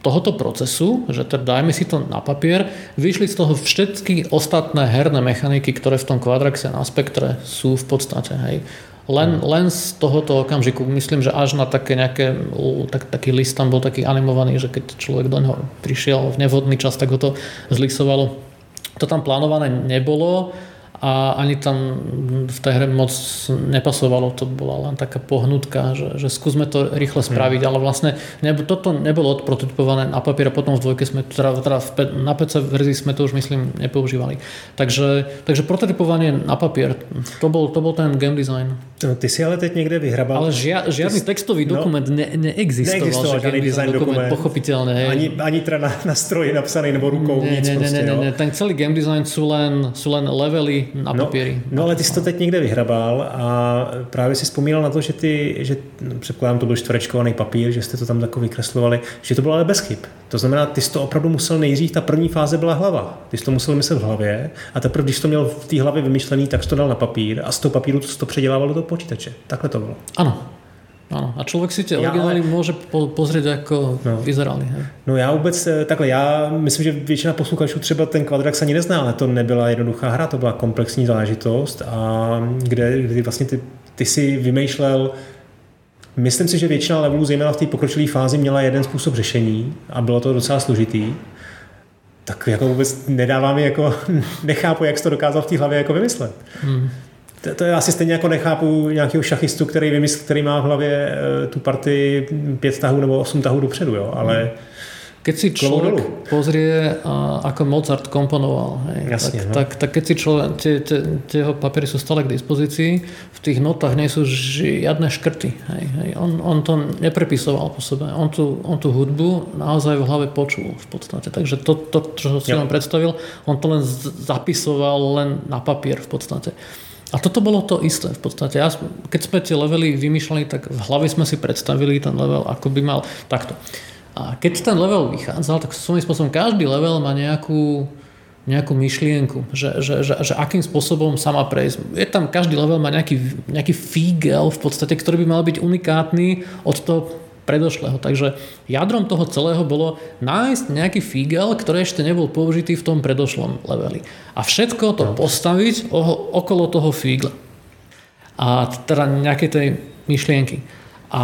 tohoto procesu, že teda dajme si to na papier, vyšli z toho všetky ostatné herné mechaniky, ktoré v tom kvadraxe na spektre sú v podstate. Hej. Len, hmm. len z tohoto okamžiku, myslím, že až na také nejaké, tak, taký list tam bol taký animovaný, že keď človek do neho prišiel v nevhodný čas, tak ho to zlisovalo. To tam plánované nebolo a ani tam v tej hre moc nepasovalo, to bola len taká pohnutka, že, že skúsme to rýchle hmm. spraviť, ale vlastne nebo, toto nebolo odprototypované na papier a potom v dvojke sme, teda, teda v, na PC verzii sme to už myslím nepoužívali. Takže, takže prototypovanie na papier, to bol, to bol ten game design. No, ty si ale teď niekde vyhrabal. Ale žia, žiadny ty, textový no, dokument ne, neexistoval. Neexistoval žiadny design dokument, dokument pochopiteľne. Hej. Ani, ani teda na, na stroji napsaný nebo rukou, ne, nic ne, proste, ne, ne, ne, ten celý game design sú len, sú len levely na no, papieri. No ale ty jsi to teď někde vyhrabal a právě si vzpomínal na to, že ty, že no, předpokládám, to byl čtverečkovaný papír, že jste to tam takový vykreslovali, že to bylo ale bez chyb. To znamená, ty jsi to opravdu musel nejdřív, ta první fáze byla hlava. Ty jsi to musel myslet v hlavě a teprve, když to měl v té hlavě vymyšlený, tak jsi to dal na papír a z toho papíru to, to předělával do toho počítače. Takhle to bylo. Ano, Áno, a človek si tie originály ale... môže po, pozrieť, ako no. vyzerali. Hej. No já vůbec, eh, takhle, já myslím, že většina posluchačů třeba ten Quadrax ani nezná, ale to nebyla jednoduchá hra, to byla komplexní záležitost a kde, kde vlastně ty, ty si vymýšlel Myslím si, že většina levelů, zejména v té pokročilé fázi, měla jeden způsob řešení a bylo to docela složitý. Tak jako vůbec nedává mi jako, [laughs] nechápu, jak jsi to dokázal v té hlavě jako vymyslet. Hmm to, to je asi stejně jako nechápu nějakého šachistu, který, vymysl, který má v hlavě eh, tu partii pět tahů nebo osm tahů dopředu, jo, ale keď si človek pozrie, ako Mozart komponoval, hej, Jasne, tak, no. tak, tak keď si človek, tie, tie, tie jeho papiery sú stále k dispozícii, v tých notách nie sú žiadne škrty. Hej, hej. On, on to neprepisoval po sebe. On tú, on tú hudbu naozaj v hlave počul v podstate. Takže to, to čo si vám predstavil, on to len zapisoval len na papier v podstate. A toto bolo to isté v podstate. Ja, keď sme tie levely vymýšľali, tak v hlave sme si predstavili ten level, ako by mal takto. A keď ten level vychádzal, tak svojím spôsobom každý level má nejakú, nejakú myšlienku, že, že, že, že akým spôsobom sa má prejsť. Je tam, každý level má nejaký, nejaký fígel v podstate, ktorý by mal byť unikátny od toho predošlého. Takže jadrom toho celého bolo nájsť nejaký fígel, ktorý ešte nebol použitý v tom predošlom leveli. A všetko to postaviť okolo toho fígla. A teda nejaké tej myšlienky. A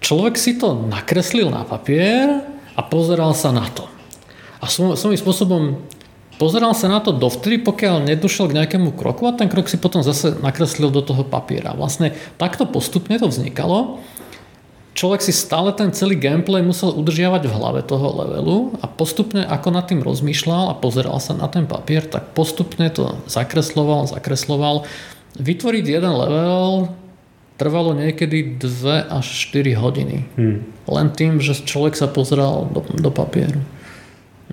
človek si to nakreslil na papier a pozeral sa na to. A svojím spôsobom pozeral sa na to dovtedy, pokiaľ nedošiel k nejakému kroku a ten krok si potom zase nakreslil do toho papiera. Vlastne takto postupne to vznikalo človek si stále ten celý gameplay musel udržiavať v hlave toho levelu a postupne ako nad tým rozmýšľal a pozeral sa na ten papier, tak postupne to zakresloval, zakresloval. Vytvoriť jeden level trvalo niekedy 2 až 4 hodiny. Hmm. Len tým, že človek sa pozeral do, do papieru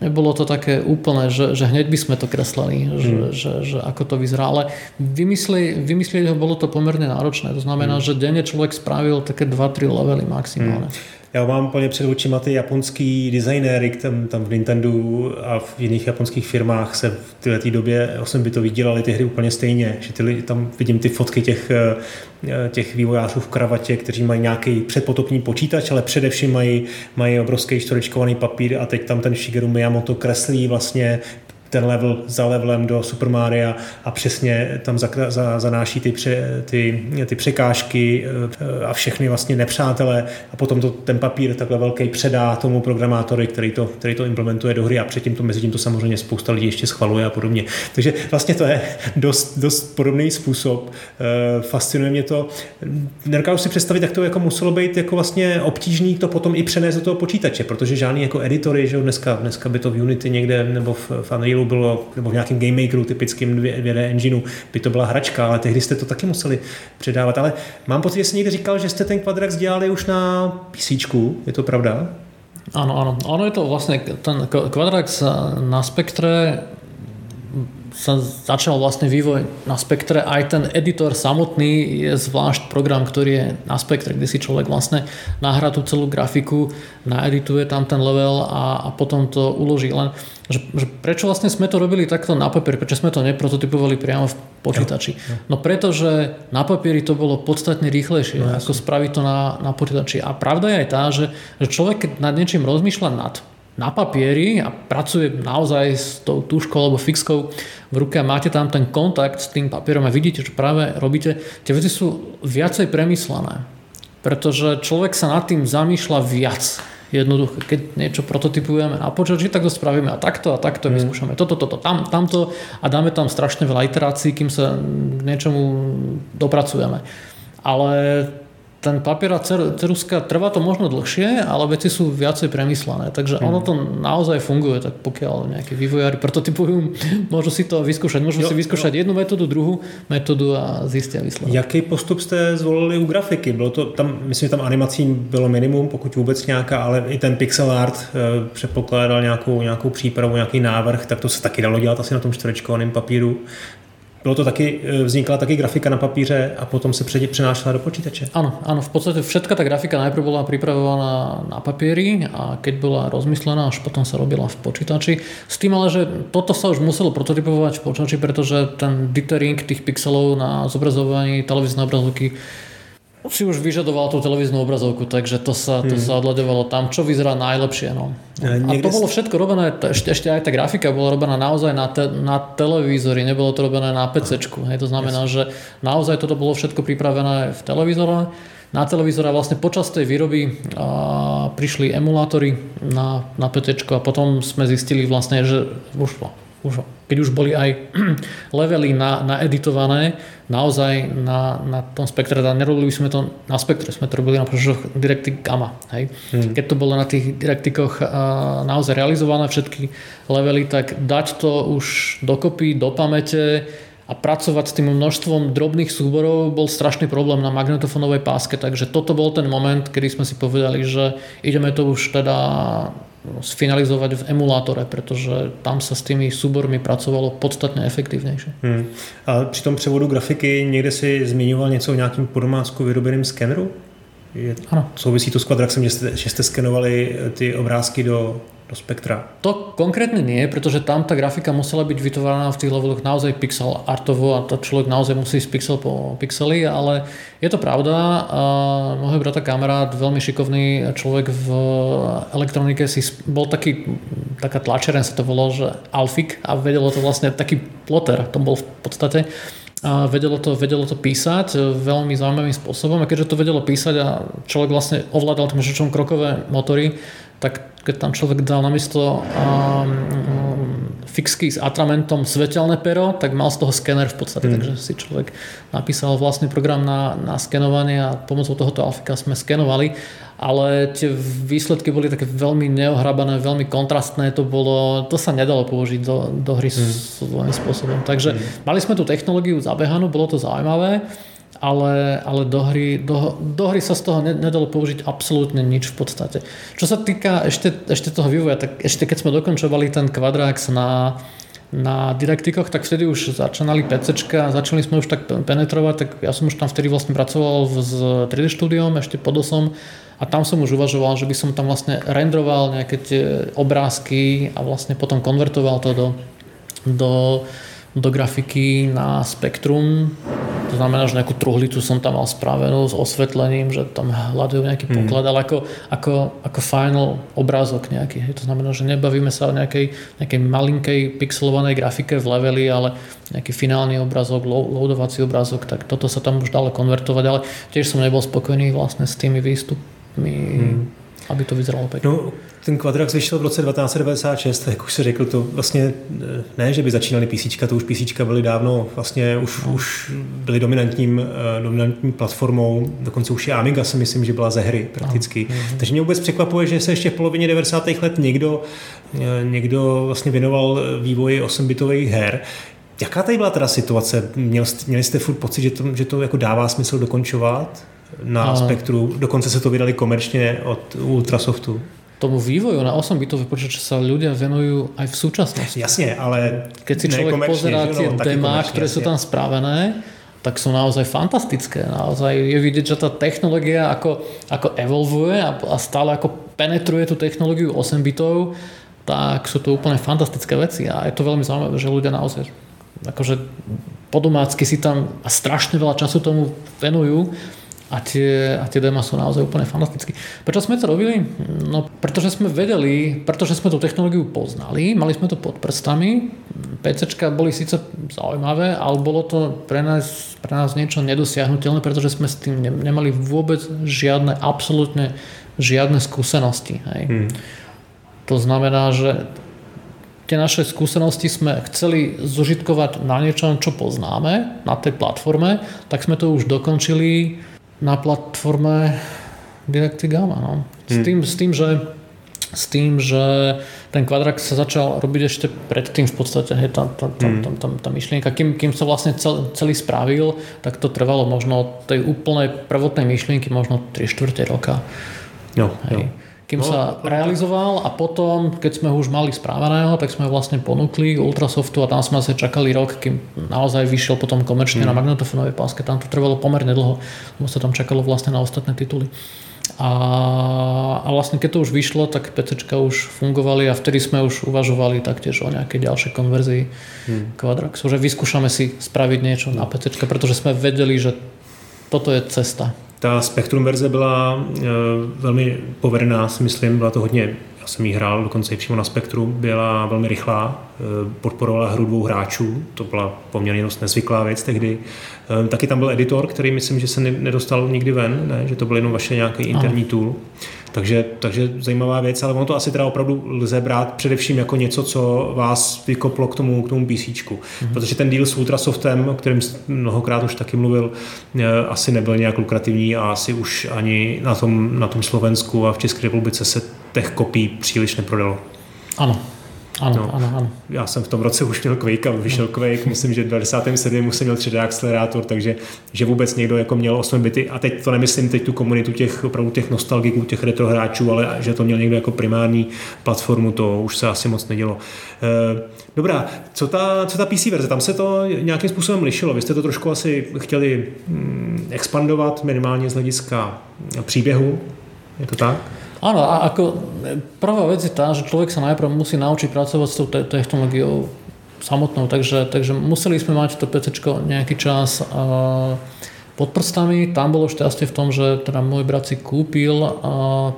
nebolo to také úplné, že, že hneď by sme to kresleli, mm. že, že, že ako to vyzerá, ale vymyslieť, vymyslieť ho bolo to pomerne náročné. To znamená, mm. že denne človek spravil také 2-3 levely maximálne. Mm. Já mám plně před očima ty japonský designéry, tam, tam v Nintendo a v jiných japonských firmách se v této době 8 bitových dělali ty hry úplně stejně. Že ty, tam vidím ty fotky těch, eh, těch vývojářů v kravatě, kteří mají nějaký předpotopní počítač, ale především mají, mají obrovský čtverečkovaný papír a teď tam ten Shigeru Miyamoto kreslí vlastně ten level za levelem do Super Mario a přesně tam zanáší ty, pře, ty, ty překážky eh, a všechny vlastně nepřátelé a potom to, ten papír takhle velký předá tomu programátorovi, který to, který to implementuje do hry a předtím to mezi tím to samozřejmě spousta lidí ještě schvaluje a podobně. Takže vlastně to je dost, dost podobný způsob. Eh, fascinuje mě to. Nedokážu si představit, jak to jako muselo být jako vlastně obtížný to potom i přenést do toho počítače, protože žádný jako editory, že dneska, dneska by to v Unity někde nebo v, v Unrealu bylo, nebo v nějakém game makeru typickým 2D engineu, by to byla hračka, ale tehdy jste to taky museli předávat. Ale mám pocit, že jsi někdy říkal, že jste ten Quadrax dělali už na PC, je to pravda? Áno, áno. Ono je to vlastne, ten Quadrax na Spektre sa začal vlastne vývoj na spektre. Aj ten editor samotný je zvlášť program, ktorý je na spektre, kde si človek vlastne nahrá tú celú grafiku, naedituje tam ten level a, a potom to uloží. Len že, že prečo vlastne sme to robili takto na papieri, prečo sme to neprototypovali priamo v počítači. No, no pretože na papieri to bolo podstatne rýchlejšie, no, ako spraviť to na, na počítači. A pravda je aj tá, že, že človek keď nad niečím rozmýšľa nad na papieri a pracuje naozaj s tou tuškou alebo fixkou v ruke a máte tam ten kontakt s tým papierom a vidíte, čo práve robíte, tie veci sú viacej premyslené. Pretože človek sa nad tým zamýšľa viac. Jednoducho, keď niečo prototypujeme na počítači, tak to spravíme a takto a takto, mm. vyskúšame toto, toto, tam, tamto a dáme tam strašne veľa iterácií, kým sa k niečomu dopracujeme. Ale ten papier a ceruska trvá to možno dlhšie, ale veci sú viacej premyslené. Takže ono to naozaj funguje, tak pokiaľ nejakí vývojári prototypujú, môžu si to vyskúšať. Môžu jo, si vyskúšať jo. jednu metódu, druhú metódu a zistia výsledok. Jaký postup jste zvolili u grafiky? Bylo to tam, myslím, že tam animací bylo minimum, pokud vůbec nějaká, ale i ten pixel art e, předpokládal nějakou, nějakou přípravu, nějaký návrh, tak to se taky dalo dělat asi na tom čtverečkovaném papíru. Bylo to taky, e, vznikla taky grafika na papíře a potom se přenášela do počítače? Áno, áno, v podstate všetka tá grafika najprv bola pripravovaná na papieri a keď bola rozmyslená, až potom sa robila v počítači. S tým ale, že toto sa už muselo prototypovať v počítači, pretože ten dithering tých pixelov na zobrazovaní televíznej obrazovky si už vyžadoval tú televíznu obrazovku, takže to sa, to hmm. sa odhľadovalo tam, čo vyzerá najlepšie. No. A, to bolo všetko robené, ešte, ešte aj tá grafika bola robená naozaj na, te, na televízory, nebolo to robené na PC. Hej, to znamená, yes. že naozaj toto bolo všetko pripravené v televízore. Na televízore vlastne počas tej výroby a, prišli emulátory na, na PC a potom sme zistili vlastne, že už už, keď už boli aj [clears throat] levely na, na editované, naozaj na, na tom spektre, teda nerobili sme to na spektre, sme to robili na počítačoch DirectX Gamma. Hej. Hmm. Keď to bolo na tých DirectXoch naozaj realizované všetky levely, tak dať to už dokopy, do pamäte, a pracovať s tým množstvom drobných súborov bol strašný problém na magnetofónovej páske, takže toto bol ten moment, kedy sme si povedali, že ideme to už teda sfinalizovať v emulátore, pretože tam sa s tými súbormi pracovalo podstatne efektívnejšie. Hmm. A při tom převodu grafiky někde si zmiňoval něco o nějakým podmázku vyrobeným skeneru? Je, ano. Souvisí to s Quadraxem, že jste, že jste skenovali ty obrázky do do spektra? To konkrétne nie, pretože tam tá grafika musela byť vytvorená v tých leveloch naozaj pixel artovo a to človek naozaj musí ísť pixel po pixeli, ale je to pravda. Môj brata kamarát, veľmi šikovný človek v elektronike, si bol taký, taká tlačeren sa to volalo, že Alfik a vedelo to vlastne taký ploter, to bol v podstate a vedelo to, vedelo to písať veľmi zaujímavým spôsobom a keďže to vedelo písať a človek vlastne ovládal tým žečom krokové motory, tak keď tam človek dal namiesto um, fixky s atramentom svetelné pero, tak mal z toho skener v podstate, mm. takže si človek napísal vlastný program na, na skenovanie a pomocou tohoto alfika sme skenovali, ale tie výsledky boli také veľmi neohrabané, veľmi kontrastné, to bolo, to sa nedalo použiť do, do hry mm. svojím spôsobom. Takže mm. mali sme tú technológiu zabehanú, bolo to zaujímavé, ale, ale do, hry, do, do hry sa z toho nedalo použiť absolútne nič v podstate. Čo sa týka ešte, ešte toho vývoja, tak ešte keď sme dokončovali ten Quadrax na, na Directikoch, tak vtedy už začínali PC, začali sme už tak penetrovať, tak ja som už tam vtedy vlastne pracoval s 3D štúdiom, ešte pod osom a tam som už uvažoval, že by som tam vlastne rendroval nejaké tie obrázky a vlastne potom konvertoval to do, do do grafiky na spektrum. To znamená, že nejakú truhlicu som tam mal spravenú s osvetlením, že tam hľadajú nejaký hmm. poklad, ale ako, ako, ako final obrázok nejaký. Hej. To znamená, že nebavíme sa o nejakej, nejakej malinkej pixelovanej grafike v leveli, ale nejaký finálny obrázok, loadovací obrázok, tak toto sa tam už dalo konvertovať, ale tiež som nebol spokojný vlastne s tými výstupmi. Hmm aby to vyzeralo pekne. No, ten Quadrax vyšel v roce 1996, jak už se řekl, to vlastně ne, že by začínali PC, to už PC byly dávno, vlastně už, no. už byly dominantním, eh, dominantní platformou, dokonce už i Amiga si myslím, že byla ze hry prakticky. No. Takže mě vůbec překvapuje, že se ještě v polovině 90. let někdo, eh, někdo vlastně věnoval vývoji 8-bitových her. Jaká tady byla teda situace? Měl, měli jste furt pocit, že to, že to jako dává smysl dokončovat? Na a... Spektru. Dokonce se to vydali komerčně od Ultrasoftu. tomu vývoju na 8 bitový počítač sa ľudia venujú aj v súčasnosti. Jasne, ale Keď si človek pozerá tie no, demá, ktoré sú tam spravené, tak sú naozaj fantastické. Naozaj je vidieť, že tá technológia ako, ako evolvuje a, a stále ako penetruje tú technológiu 8 bitov, tak sú to úplne fantastické veci a je to veľmi zaujímavé, že ľudia naozaj akože podomácky si tam a strašne veľa času tomu venujú a tie, a tie dema sú naozaj úplne fantastické. Prečo sme to robili? No pretože sme vedeli, pretože sme tú technológiu poznali, mali sme to pod prstami, PCčka boli síce zaujímavé, ale bolo to pre nás, pre nás niečo nedosiahnutelné, pretože sme s tým nemali vôbec žiadne, absolútne žiadne skúsenosti. Hej. Hmm. To znamená, že tie naše skúsenosti sme chceli zužitkovať na niečom, čo poznáme, na tej platforme, tak sme to už dokončili na platforme Directy Gamma. No. S, hmm. tým, s, tým, že, s tým, že ten kvadrak sa začal robiť ešte predtým v podstate, hej, tá, tá, tá, tá, tá, tá myšlienka, kým, kým sa vlastne cel, celý spravil, tak to trvalo možno tej úplnej prvotnej myšlienky možno 3 čtvrte roka. Jo, hej. jo kým no, sa realizoval a potom, keď sme ho už mali správaného, tak sme ho vlastne ponúkli Ultrasoftu a tam sme sa čakali rok, kým naozaj vyšiel potom komerčne mm. na magnetofónovej páske. Tam to trvalo pomerne dlho, lebo sa tam čakalo vlastne na ostatné tituly. A, a vlastne keď to už vyšlo, tak PCčka už fungovali a vtedy sme už uvažovali taktiež o nejakej ďalšej konverzii hmm. Quadraxu, že vyskúšame si spraviť niečo na PCčka, pretože sme vedeli, že toto je cesta. Ta Spektrum verze byla e, velmi povedená, si myslím, byla to hodně, já jsem jí hrál dokonce i přímo na Spektru, byla velmi rychlá, e, podporovala hru dvou hráčů, to byla poměrně dost nezvyklá věc tehdy. E, taky tam byl editor, který myslím, že se nedostal nikdy ven, ne? že to byl jenom vaše nějaký interní tool. Takže, takže zajímavá věc, ale ono to asi teda opravdu lze brát především jako něco, co vás vykoplo k tomu, k tomu PC. Mm-hmm. Protože ten deal s Ultrasoftem, o kterém mnohokrát už taky mluvil, eh, asi nebyl nějak lukrativní a asi už ani na tom, na tom Slovensku a v České republice se těch kopí příliš neprodalo. Ano, ano, no, ano, ano. Já jsem v tom roce už měl Quake a vyšel Quake, myslím, že v 97. jsem měl 3D akcelerátor, takže že vůbec někdo jako měl 8 bity a teď to nemyslím teď tu komunitu těch opravdu těch nostalgiků, těch retro hráčů, ale že to měl někdo jako primární platformu, to už se asi moc nedělo. E, dobrá, co ta, co ta PC verze, tam se to nějakým způsobem lišilo, vy jste to trošku asi chtěli mm, expandovat minimálně z hlediska příběhu, je to tak? Áno, a ako prvá vec je tá, že človek sa najprv musí naučiť pracovať s tou te- technológiou samotnou, takže, takže museli sme mať to PC nejaký čas uh, pod prstami. Tam bolo šťastie v tom, že teda môj brat si kúpil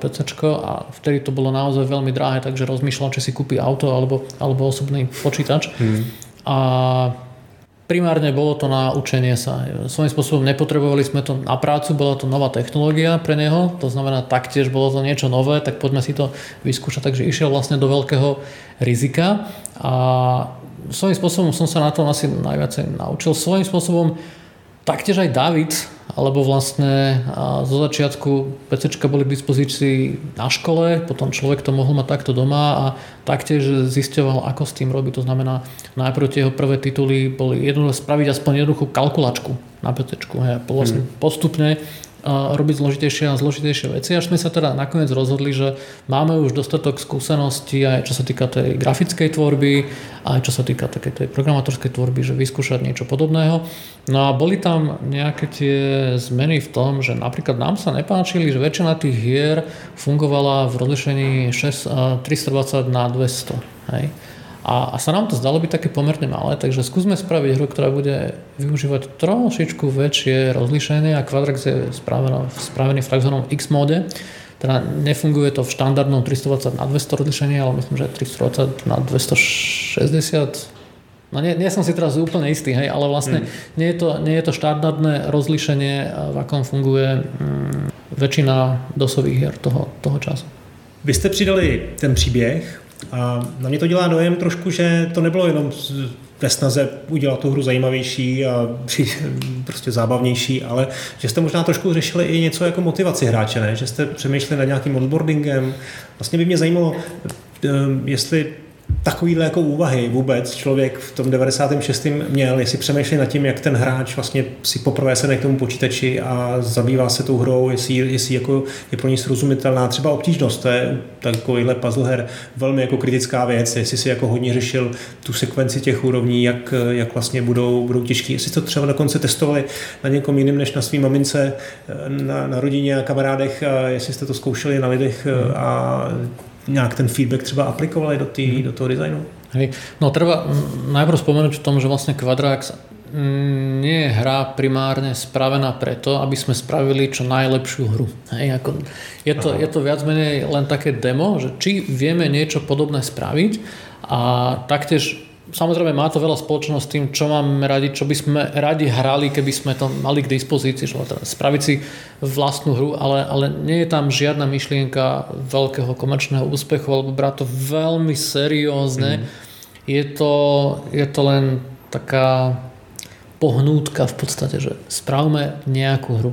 PC a vtedy to bolo naozaj veľmi drahé, takže rozmýšľal, či si kúpi auto alebo, alebo osobný počítač. Hmm. A Primárne bolo to na učenie sa. Svojím spôsobom nepotrebovali sme to na prácu, bola to nová technológia pre neho, to znamená taktiež bolo to niečo nové, tak poďme si to vyskúšať. Takže išiel vlastne do veľkého rizika a svojím spôsobom som sa na tom asi najviac naučil. Svojím spôsobom taktiež aj David alebo vlastne zo začiatku PC boli k dispozícii na škole, potom človek to mohol mať takto doma a taktiež zisťoval, ako s tým robiť. To znamená, najprv tie jeho prvé tituly boli jednoducho spraviť aspoň jednoduchú kalkulačku na PC. Hej, vlastne hmm. postupne robiť zložitejšie a zložitejšie veci. Až sme sa teda nakoniec rozhodli, že máme už dostatok skúseností aj čo sa týka tej grafickej tvorby, aj čo sa týka takej tej programátorskej tvorby, že vyskúšať niečo podobného. No a boli tam nejaké tie zmeny v tom, že napríklad nám sa nepáčili, že väčšina tých hier fungovala v rozlišení 6, 320 na 200. Hej. A, a sa nám to zdalo byť také pomerne malé, takže skúsme spraviť hru, ktorá bude využívať trošičku väčšie rozlíšenie a Quadrax je spravený v tzv. X móde. Teda nefunguje to v štandardnom 320 na 200 rozlišení, ale myslím, že 320 na 260 No nie, nie som si teraz úplne istý, hej, ale vlastne mm. nie, je to, nie je to štandardné rozlišenie, v akom funguje mm, väčšina dosových hier toho, toho času. Vy jste přidali ten příběh, a na mě to dělá dojem trošku, že to nebylo jenom ve snaze udělat tu hru zajímavější a prostě zábavnější, ale že jste možná trošku řešili i něco jako motivaci hráče, ne? že jste přemýšleli nad nějakým onboardingem. Vlastně by mě zajímalo, ehm, jestli takovýhle jako úvahy vůbec člověk v tom 96. měl, jestli přemýšlí nad tím, jak ten hráč vlastně si poprvé sedne k tomu počítači a zabývá se tou hrou, jestli, jestli jako je pro ní srozumitelná třeba obtížnost, to je takovýhle puzzle her velmi jako kritická věc, jestli si jako hodně řešil tu sekvenci těch úrovní, jak, jak vlastně budou, budou těžký, jestli to třeba dokonce testovali na někom jiném než na svým mamince, na, na rodině a kamarádech, a jestli jste to zkoušeli na lidech a nějak ten feedback třeba aplikovali do, tý, mm. do toho designu? Hej. No treba najprv spomenúť v tom, že vlastne Quadrax nie je hra primárne spravená preto, aby sme spravili čo najlepšiu hru. Hej, ako je, to, je to viac menej len také demo, že či vieme niečo podobné spraviť a taktiež Samozrejme má to veľa spoločnosť s tým, čo máme radi, čo by sme radi hrali, keby sme to mali k dispozícii, že teda spraviť si vlastnú hru, ale, ale nie je tam žiadna myšlienka veľkého komerčného úspechu, alebo brať to veľmi seriózne. Mm. Je, to, je to len taká pohnútka v podstate, že spravme nejakú hru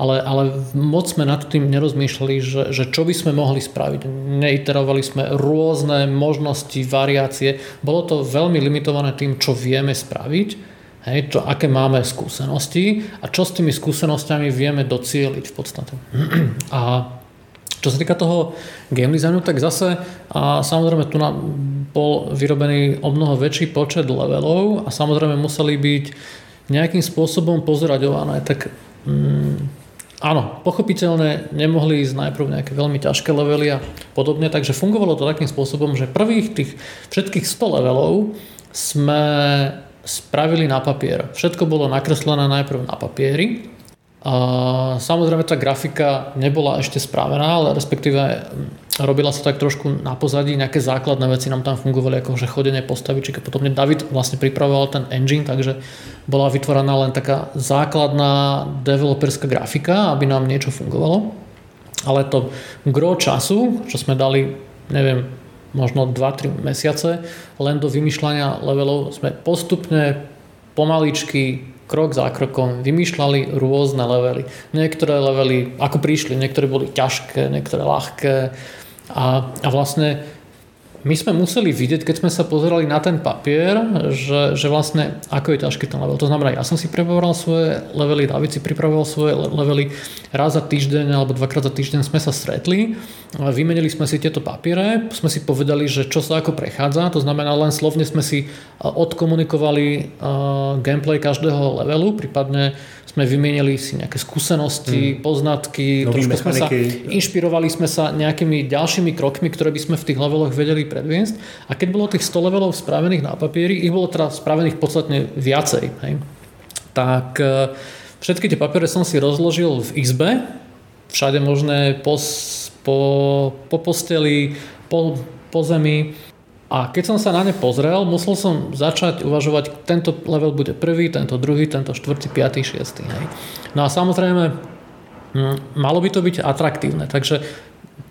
ale, ale moc sme nad tým nerozmýšľali, že, že čo by sme mohli spraviť. Neiterovali sme rôzne možnosti, variácie. Bolo to veľmi limitované tým, čo vieme spraviť, hej, čo, aké máme skúsenosti a čo s tými skúsenostiami vieme docieliť v podstate. [clears throat] A čo sa týka toho game designu, tak zase a samozrejme tu nám bol vyrobený o mnoho väčší počet levelov a samozrejme museli byť nejakým spôsobom pozraďované. Tak mm, Áno, pochopiteľne nemohli ísť najprv nejaké veľmi ťažké levely a podobne, takže fungovalo to takým spôsobom, že prvých tých všetkých 100 levelov sme spravili na papier. Všetko bolo nakreslené najprv na papieri a samozrejme tá grafika nebola ešte spravená, ale respektíve robila sa tak trošku na pozadí, nejaké základné veci nám tam fungovali, ako že chodenie postavičiek a podobne. David vlastne pripravoval ten engine, takže bola vytvorená len taká základná developerská grafika, aby nám niečo fungovalo. Ale to gro času, čo sme dali, neviem, možno 2-3 mesiace, len do vymýšľania levelov sme postupne pomaličky krok za krokom vymýšľali rôzne levely. Niektoré levely, ako prišli, niektoré boli ťažké, niektoré ľahké a, a vlastne my sme museli vidieť, keď sme sa pozerali na ten papier, že, že vlastne ako je ťažký ten level. To znamená, ja som si pripravoval svoje levely, David si pripravoval svoje levely, raz za týždeň alebo dvakrát za týždeň sme sa stretli, vymenili sme si tieto papiere, sme si povedali, že čo sa ako prechádza, to znamená len slovne sme si odkomunikovali gameplay každého levelu, prípadne sme vymienili si nejaké skúsenosti, hmm. poznatky, trošku sme sa, inšpirovali sme sa nejakými ďalšími krokmi, ktoré by sme v tých leveloch vedeli predviesť. A keď bolo tých 100 levelov spravených na papieri, ich bolo teda spravených podstatne viacej. Hej? Tak e, všetky tie papiere som si rozložil v izbe, všade možné po, po, po posteli, po, po zemi a keď som sa na ne pozrel, musel som začať uvažovať, tento level bude prvý, tento druhý, tento štvrtý, piatý, šiestý. Hej. No a samozrejme, malo by to byť atraktívne. Takže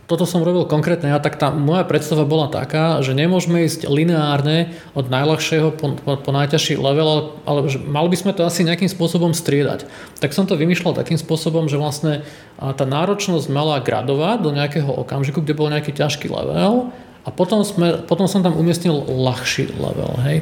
toto som robil konkrétne a tak tá moja predstava bola taká, že nemôžeme ísť lineárne od najľahšieho po, po, po najťažší level, ale že mali by sme to asi nejakým spôsobom striedať. Tak som to vymýšľal takým spôsobom, že vlastne tá náročnosť mala gradovať do nejakého okamžiku, kde bol nejaký ťažký level a potom, sme, potom som tam umiestnil ľahší level, hej,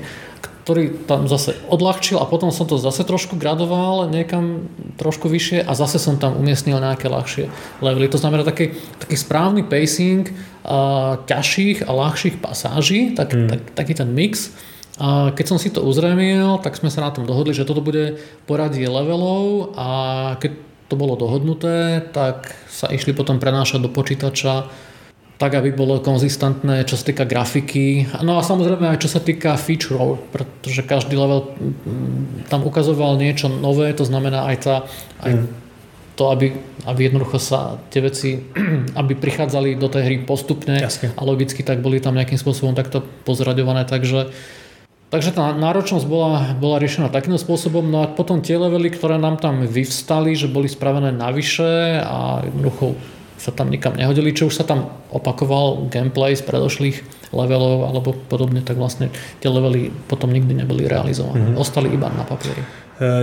ktorý tam zase odľahčil a potom som to zase trošku gradoval niekam trošku vyššie a zase som tam umiestnil nejaké ľahšie levely. To znamená taký, taký správny pacing uh, ťažších a ľahších pasáží, tak, hmm. tak, taký ten mix. A keď som si to uzrejmil, tak sme sa na tom dohodli, že toto bude poradie levelov a keď to bolo dohodnuté, tak sa išli potom prenášať do počítača tak aby bolo konzistentné, čo sa týka grafiky. No a samozrejme aj čo sa týka feature, pretože každý level mm, tam ukazoval niečo nové, to znamená aj, tá, aj mm. to, aby, aby jednoducho sa tie veci, [clears throat] aby prichádzali do tej hry postupne Jasne. a logicky tak boli tam nejakým spôsobom takto pozraďované, takže Takže tá náročnosť bola, bola riešená takýmto spôsobom, no a potom tie levely, ktoré nám tam vyvstali, že boli spravené navyše a jednoducho sa tam nikam nehodili, či už sa tam opakoval gameplay z predošlých levelov alebo podobne, tak vlastne tie levely potom nikdy neboli realizované. Mm-hmm. Ostali iba na papieri. E,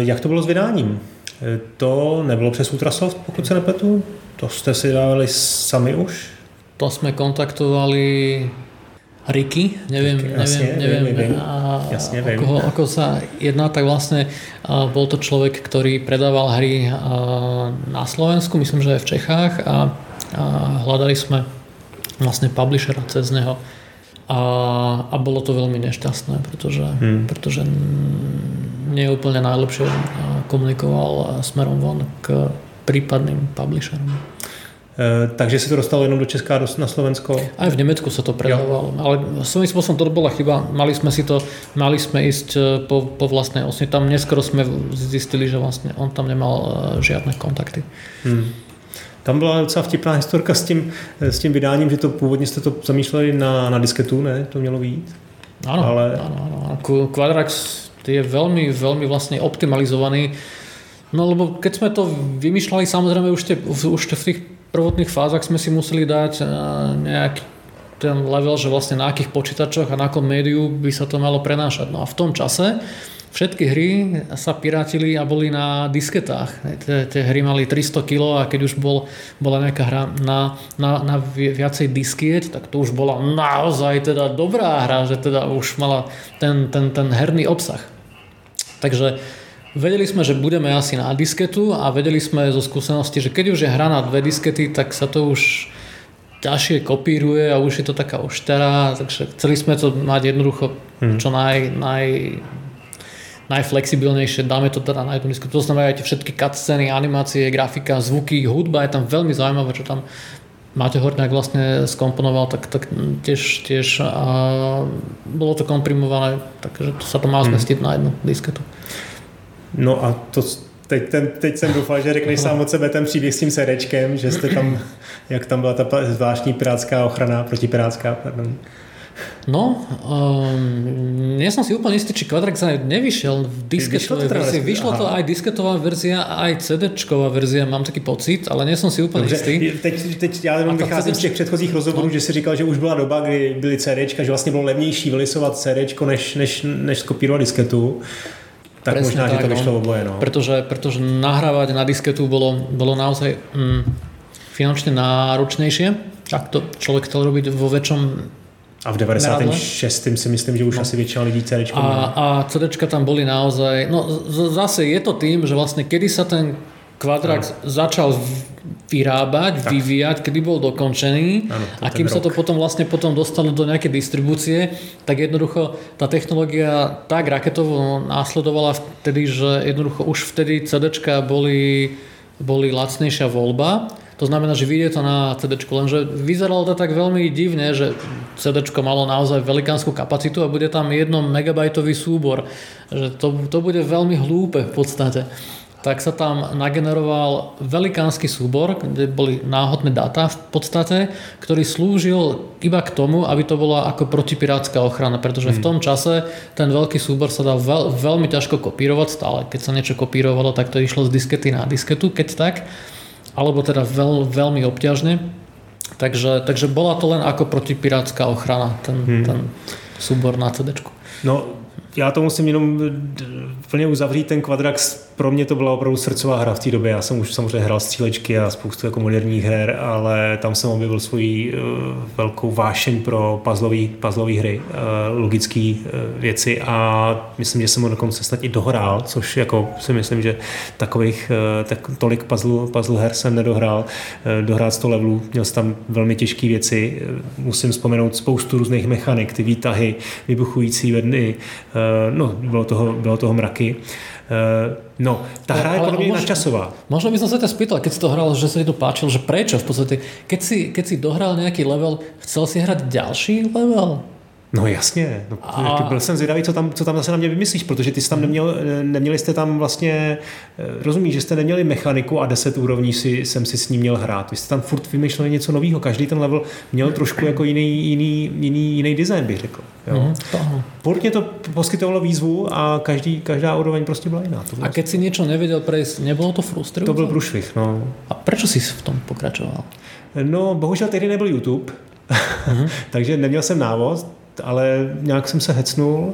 jak to bylo s vydáním? E, to nebylo přes Ultrasoft, pokud se nepletu? To jste si dávali sami už? To sme kontaktovali Ricky, neviem, Ricky, neviem, jasne, neviem, viem, viem. a, Jasne, viem. koho, ako sa jedná, tak vlastne a, bol to človek, ktorý predával hry a, na Slovensku, myslím, že aj v Čechách a, a hľadali sme vlastne publishera cez neho. A, a bolo to veľmi nešťastné, pretože, Hmm. pretože mm, nie úplne najlepšie a, komunikoval a, smerom von k prípadným publisherom. E, takže se to dostalo jenom do Česka, do- na Slovensko? Aj v Nemecku sa to predávalo, ale svojím spôsobom to bola chyba. Mali sme si to, mali sme ísť e, po, po vlastnej osne. Tam neskoro sme zistili, že vlastne on tam nemal žiadne kontakty. Hmm. Tam byla docela vtipná historka s tím, s tím vydáním, že to původně jste to zamýšleli na, na disketu, ne? To mělo být. Áno, Ale- áno, áno. Qu- Quadrax je veľmi, veľmi vlastne optimalizovaný. No lebo keď sme to vymýšľali, samozrejme už, te, už te v tých prvotných fázach sme si museli dať eh, nejaký ten level, že vlastne na akých počítačoch a na akom médiu by sa to malo prenášať. No a v tom čase všetky hry sa pirátili a boli na disketách. Tie, hry mali 300 kg a keď už bol, bola nejaká hra na, na, na vi- viacej diskiet, tak to už bola naozaj teda dobrá hra, že teda už mala ten, ten, ten herný obsah. Takže vedeli sme, že budeme asi na disketu a vedeli sme zo skúsenosti, že keď už je hra na dve diskety, tak sa to už ťažšie kopíruje a už je to taká oštara, takže chceli sme to mať jednoducho Hmm. čo naj, naj, najflexibilnejšie, dáme to teda na jednu disketu. To znamená aj tie všetky cutscény, animácie, grafika, zvuky, hudba je tam veľmi zaujímavé, čo tam Máte Horňák vlastne skomponoval, tak, tak tiež, tiež a bolo to komprimované, takže sa to má Hmm. zmestiť na jednu disketu. No a to, teď, ten, teď jsem doufal, že řekneš sám od sebe ten příběh s tím CDčkem, že jste tam, jak tam byla ta zvláštní pirátská ochrana, protipirátská, pardon. No, um, nie som si úplne istý, či Quadrax aj nevyšiel v disketovej to verzii. Vyšlo to aj disketová verzia, aj CD-čková verzia, mám taký pocit, ale nie som si úplne Dobře, istý. teď, teď já jenom to vycházím z těch předchozích rozhovorů, No. že si říkal, že už byla doba, kdy byly CDčka, že vlastně bylo levnější vylisovat CDčko, než, než, než skopírovat disketu. Tak Presne možná, že tak, to no. vyšlo oboje. No. Pretože, pretože nahrávať na disketu bolo, bolo naozaj mm, finančne náročnejšie, ak to človek chcel robiť vo väčšom A v 96. si myslím, že už No. asi většina lidí CDčko A, a CDčka tam boli naozaj... No zase je to tým, že vlastne kedy sa ten Quadrax začal v- vyrábať, Tak. vyvíjať, kedy bol dokončený to a kým sa to rok. potom vlastne potom dostalo do nejakej distribúcie, tak jednoducho tá technológia tak raketovo následovala vtedy, že jednoducho už vtedy CDčka boli, boli lacnejšia voľba. To znamená, že vyjde to na CD, lenže vyzeralo to tak veľmi divne, že CD malo naozaj velikánsku kapacitu a bude tam 1 megabajtový súbor. Že to, to bude veľmi hlúpe v podstate. Tak sa tam nageneroval velikánsky súbor, kde boli náhodné dáta v podstate, ktorý slúžil iba k tomu, aby to bola ako protipirátska ochrana, pretože v tom čase ten veľký súbor sa dal veľ, veľmi ťažko kopírovať stále. Keď sa niečo kopírovalo, tak to išlo z diskety na disketu, keď tak alebo teda veľ, veľmi obťažne. Takže, takže bola to len ako protipirátska ochrana, ten, hmm. ten súbor na CD. No, já to musím jenom plně uzavřít, ten Quadrax, pro mě to byla opravdu srdcová hra v té době. Já jsem už samozřejmě hrál střílečky a spoustu jako moderních her, ale tam jsem objevil svoji uh, velkou vášeň pro puzzlový hry, uh, logické uh, věci a myslím, že jsem ho dokonce snad i dohrál, což jako si myslím, že takových uh, tak, tolik puzzle, puzzle her jsem nedohrál. Uh, dohrát 100 levelů, měl jsem tam velmi těžké věci, musím vzpomenout spoustu různých mechanik, ty výtahy, vybuchující vedny, uh, no, bylo toho, bylo toho mraky. Uh, no, ta hra je Ale- podle mě ale možno- by som sa ťa spýtal, keď si to hral, že sa ti to páčilo, že prečo v podstate, keď si, keď si dohral nejaký level, chcel si hrať ďalší level? No jasně, no, A- byl jsem zvědavý, co tam, co tam zase na mě vymyslíš, protože ty jsi tam neměl, neměli jste tam vlastně, eh, rozumíš, že jste neměli mechaniku a 10 úrovní si, jsem si s ním měl hrát. Vy jste tam furt vymýšleli něco nového, každý ten level měl trošku jako jiný, jiný, jiný, jiný design, bych řekl. Jo. Mhm, to to poskytovalo výzvu a každý, každá úroveň prostě byla jiná. To, A keď si niečo nevedel prejsť, nebolo to frustrujúce? to byl průšvih. No. A prečo si v tom pokračoval? no, bohužel tehdy nebyl YouTube, Mhm. [laughs] takže neměl jsem návod, ale nějak jsem se hecnul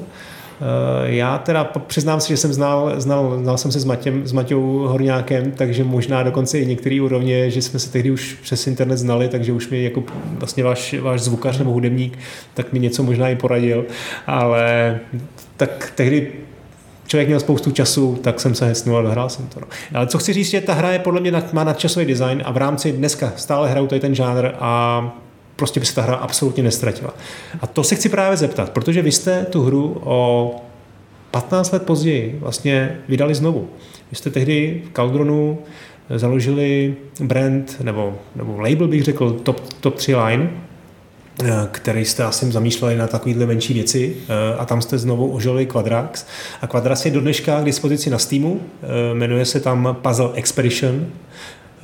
Já teda přiznám se, že jsem znal, znal, znal jsem se s, Matěm, s Matějou Horňákem, takže možná dokonce i některý úrovně, že jsme se tehdy už přes internet znali, takže už mi jako vlastně váš, váš zvukař nebo hudebník, tak mi něco možná i poradil, ale tak tehdy člověk měl spoustu času, tak jsem se hesnul a dohrál jsem to. No. Ale co chci říct, že ta hra je podle mě má nadčasový design a v rámci dneska stále hrajou tady ten žánr a prostě by se ta hra absolutně nestratila. A to se chci právě zeptat, protože vy jste tu hru o 15 let později vlastně vydali znovu. Vy jste tehdy v Caldronu založili brand, nebo, nebo label bych řekl, Top, top 3 Line, Eh, který jste asi zamýšleli na takovýhle menší věci eh, a tam jste znovu ožili Quadrax. A Quadrax je do dneška k dispozici na Steamu, eh, jmenuje se tam Puzzle Expedition.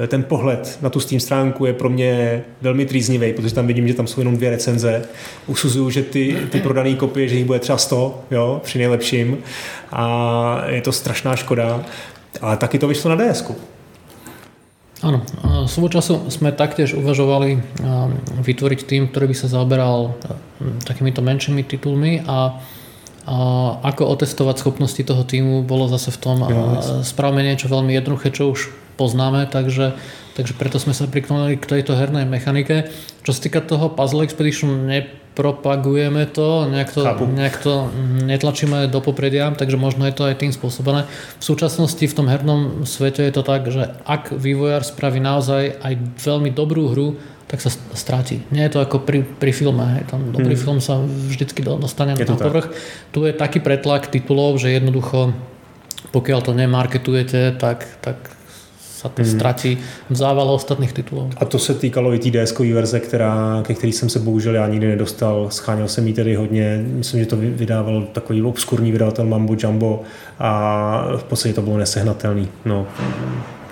Ten pohled na tu Steam stránku je pro mě velmi trýznivý, protože tam vidím, že tam jsou jenom dvě recenze. Usuzuju, že ty, ty prodané kopie, že jich bude třeba 100, jo, při nejlepším. A je to strašná škoda. Ale taky to vyšlo na ds -ku. Áno, svojho času sme taktiež uvažovali vytvoriť tým, ktorý by sa zaoberal takýmito menšími titulmi a a ako otestovať schopnosti toho týmu bolo zase v tom, ja, spravme niečo veľmi jednoduché, čo už poznáme, takže, takže preto sme sa priklonili k tejto hernej mechanike. Čo sa týka toho Puzzle Expedition, nepropagujeme to, nejak to, nejak to netlačíme do popredia, takže možno je to aj tým spôsobené. V súčasnosti v tom hernom svete je to tak, že ak vývojár spraví naozaj aj veľmi dobrú hru, tak sa stráti. Nie je to ako pri, pri filme. Hej. Tam dobrý hmm. film sa vždycky dostane na povrch. Tu je taký pretlak titulov, že jednoducho pokiaľ to nemarketujete, tak, tak sa to hmm. ztratí v závale ostatných titulů. A to se týkalo i té ds verze, která, ke který jsem se bohužel já nikdy nedostal. Scháněl jsem ji tedy hodně. Myslím, že to vydával takový obskurní vydavatel Mambo Jumbo a v podstatě to bylo nesehnatelný. No,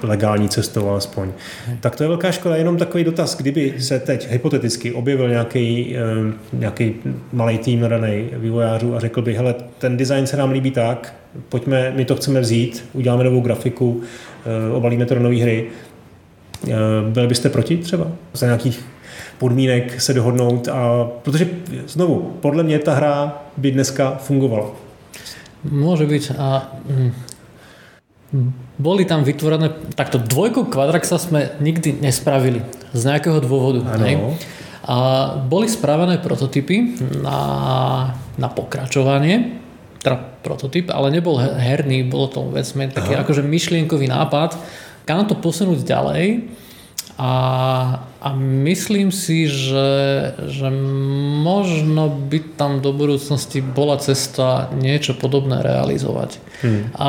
legální cestou alespoň. Tak to je velká škoda. Jenom takový dotaz, kdyby se teď hypoteticky objevil nějaký, eh, nějaký malý tým nadaný vývojářů a řekl by, hele, ten design se nám líbí tak, pojďme, my to chceme vzít, uděláme novou grafiku, eh, obalíme to do nové hry. Eh, byli byste proti třeba? Za nějakých podmínek se dohodnout a protože znovu, podle mě ta hra by dneska fungovala. Môže byť a hm, boli tam vytvorené, takto dvojku Quadraxa sme nikdy nespravili z nejakého dôvodu. A boli spravené prototypy na, na pokračovanie, teda prototyp, ale nebol herný, bolo to vecme taký Aha. akože myšlienkový nápad, kam to posunúť ďalej. A, a myslím si, že, že možno by tam do budúcnosti bola cesta niečo podobné realizovať. Hmm. A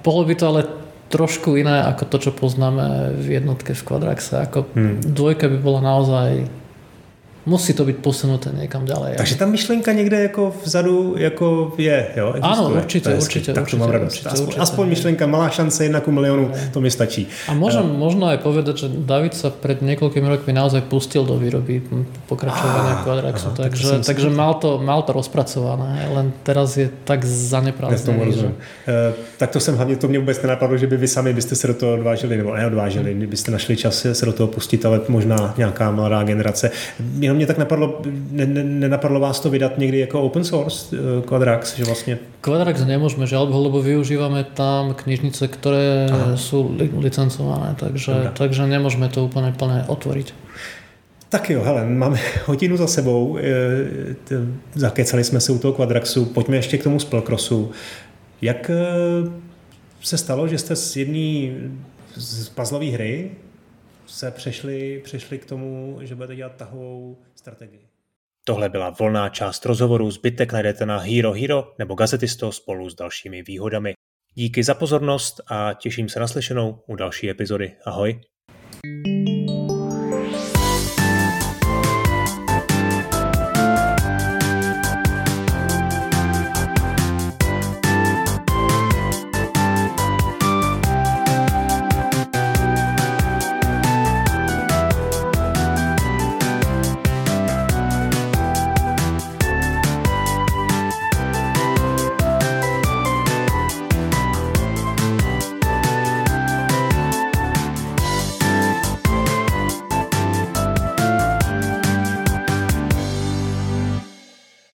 bolo by to ale trošku iné ako to, čo poznáme v jednotke v Quadraxe. Ako hmm. dvojka by bola naozaj musí to byť posunuté niekam ďalej. Takže ta myšlenka někde jako vzadu jako je, jo? Existuje. Áno, určite, určite. Tak to mám radost. Určite, aspoň, aspoň myšlenka, malá šance jedna ku miliónu, to mi stačí. A môžem uh, možno aj povedať, že David sa pred niekoľkými rokmi naozaj pustil do výroby pokračovania Quadraxu, aha, takže, tak takže mal, to, mal to rozpracované, len teraz je tak zaneprázdnený. Že... Uh, tak to jsem hlavně, to mě vůbec nenapadlo, že by vy sami byste se do toho odvážili, nebo neodvážili, hmm. byste našli čas se do toho pustit, ale možná nějaká mladá generace. Jenom mě tak napadlo, ne, ne, nenapadlo vás to vydat někdy jako open source eh, Quadrax, že vlastně? Quadrax nemôžeme žiaľ, lebo využívame tam knižnice, ktoré Aha. sú licencované, takže, takže nemôžeme to úplne plne otvoriť. Tak jo, hele, máme hodinu za sebou, eh, zakecali jsme se u toho Quadraxu, pojďme ještě k tomu Spellcrossu. Jak eh, se stalo, že jste z jedné z puzzlové hry se přešli, přešli k tomu, že budete dělat tahovou strategii. Tohle byla volná část rozhovoru, zbytek najdete na Hero Hero nebo Gazetisto spolu s dalšími výhodami. Díky za pozornost a těším se na slyšenou u další epizody. Ahoj. thank you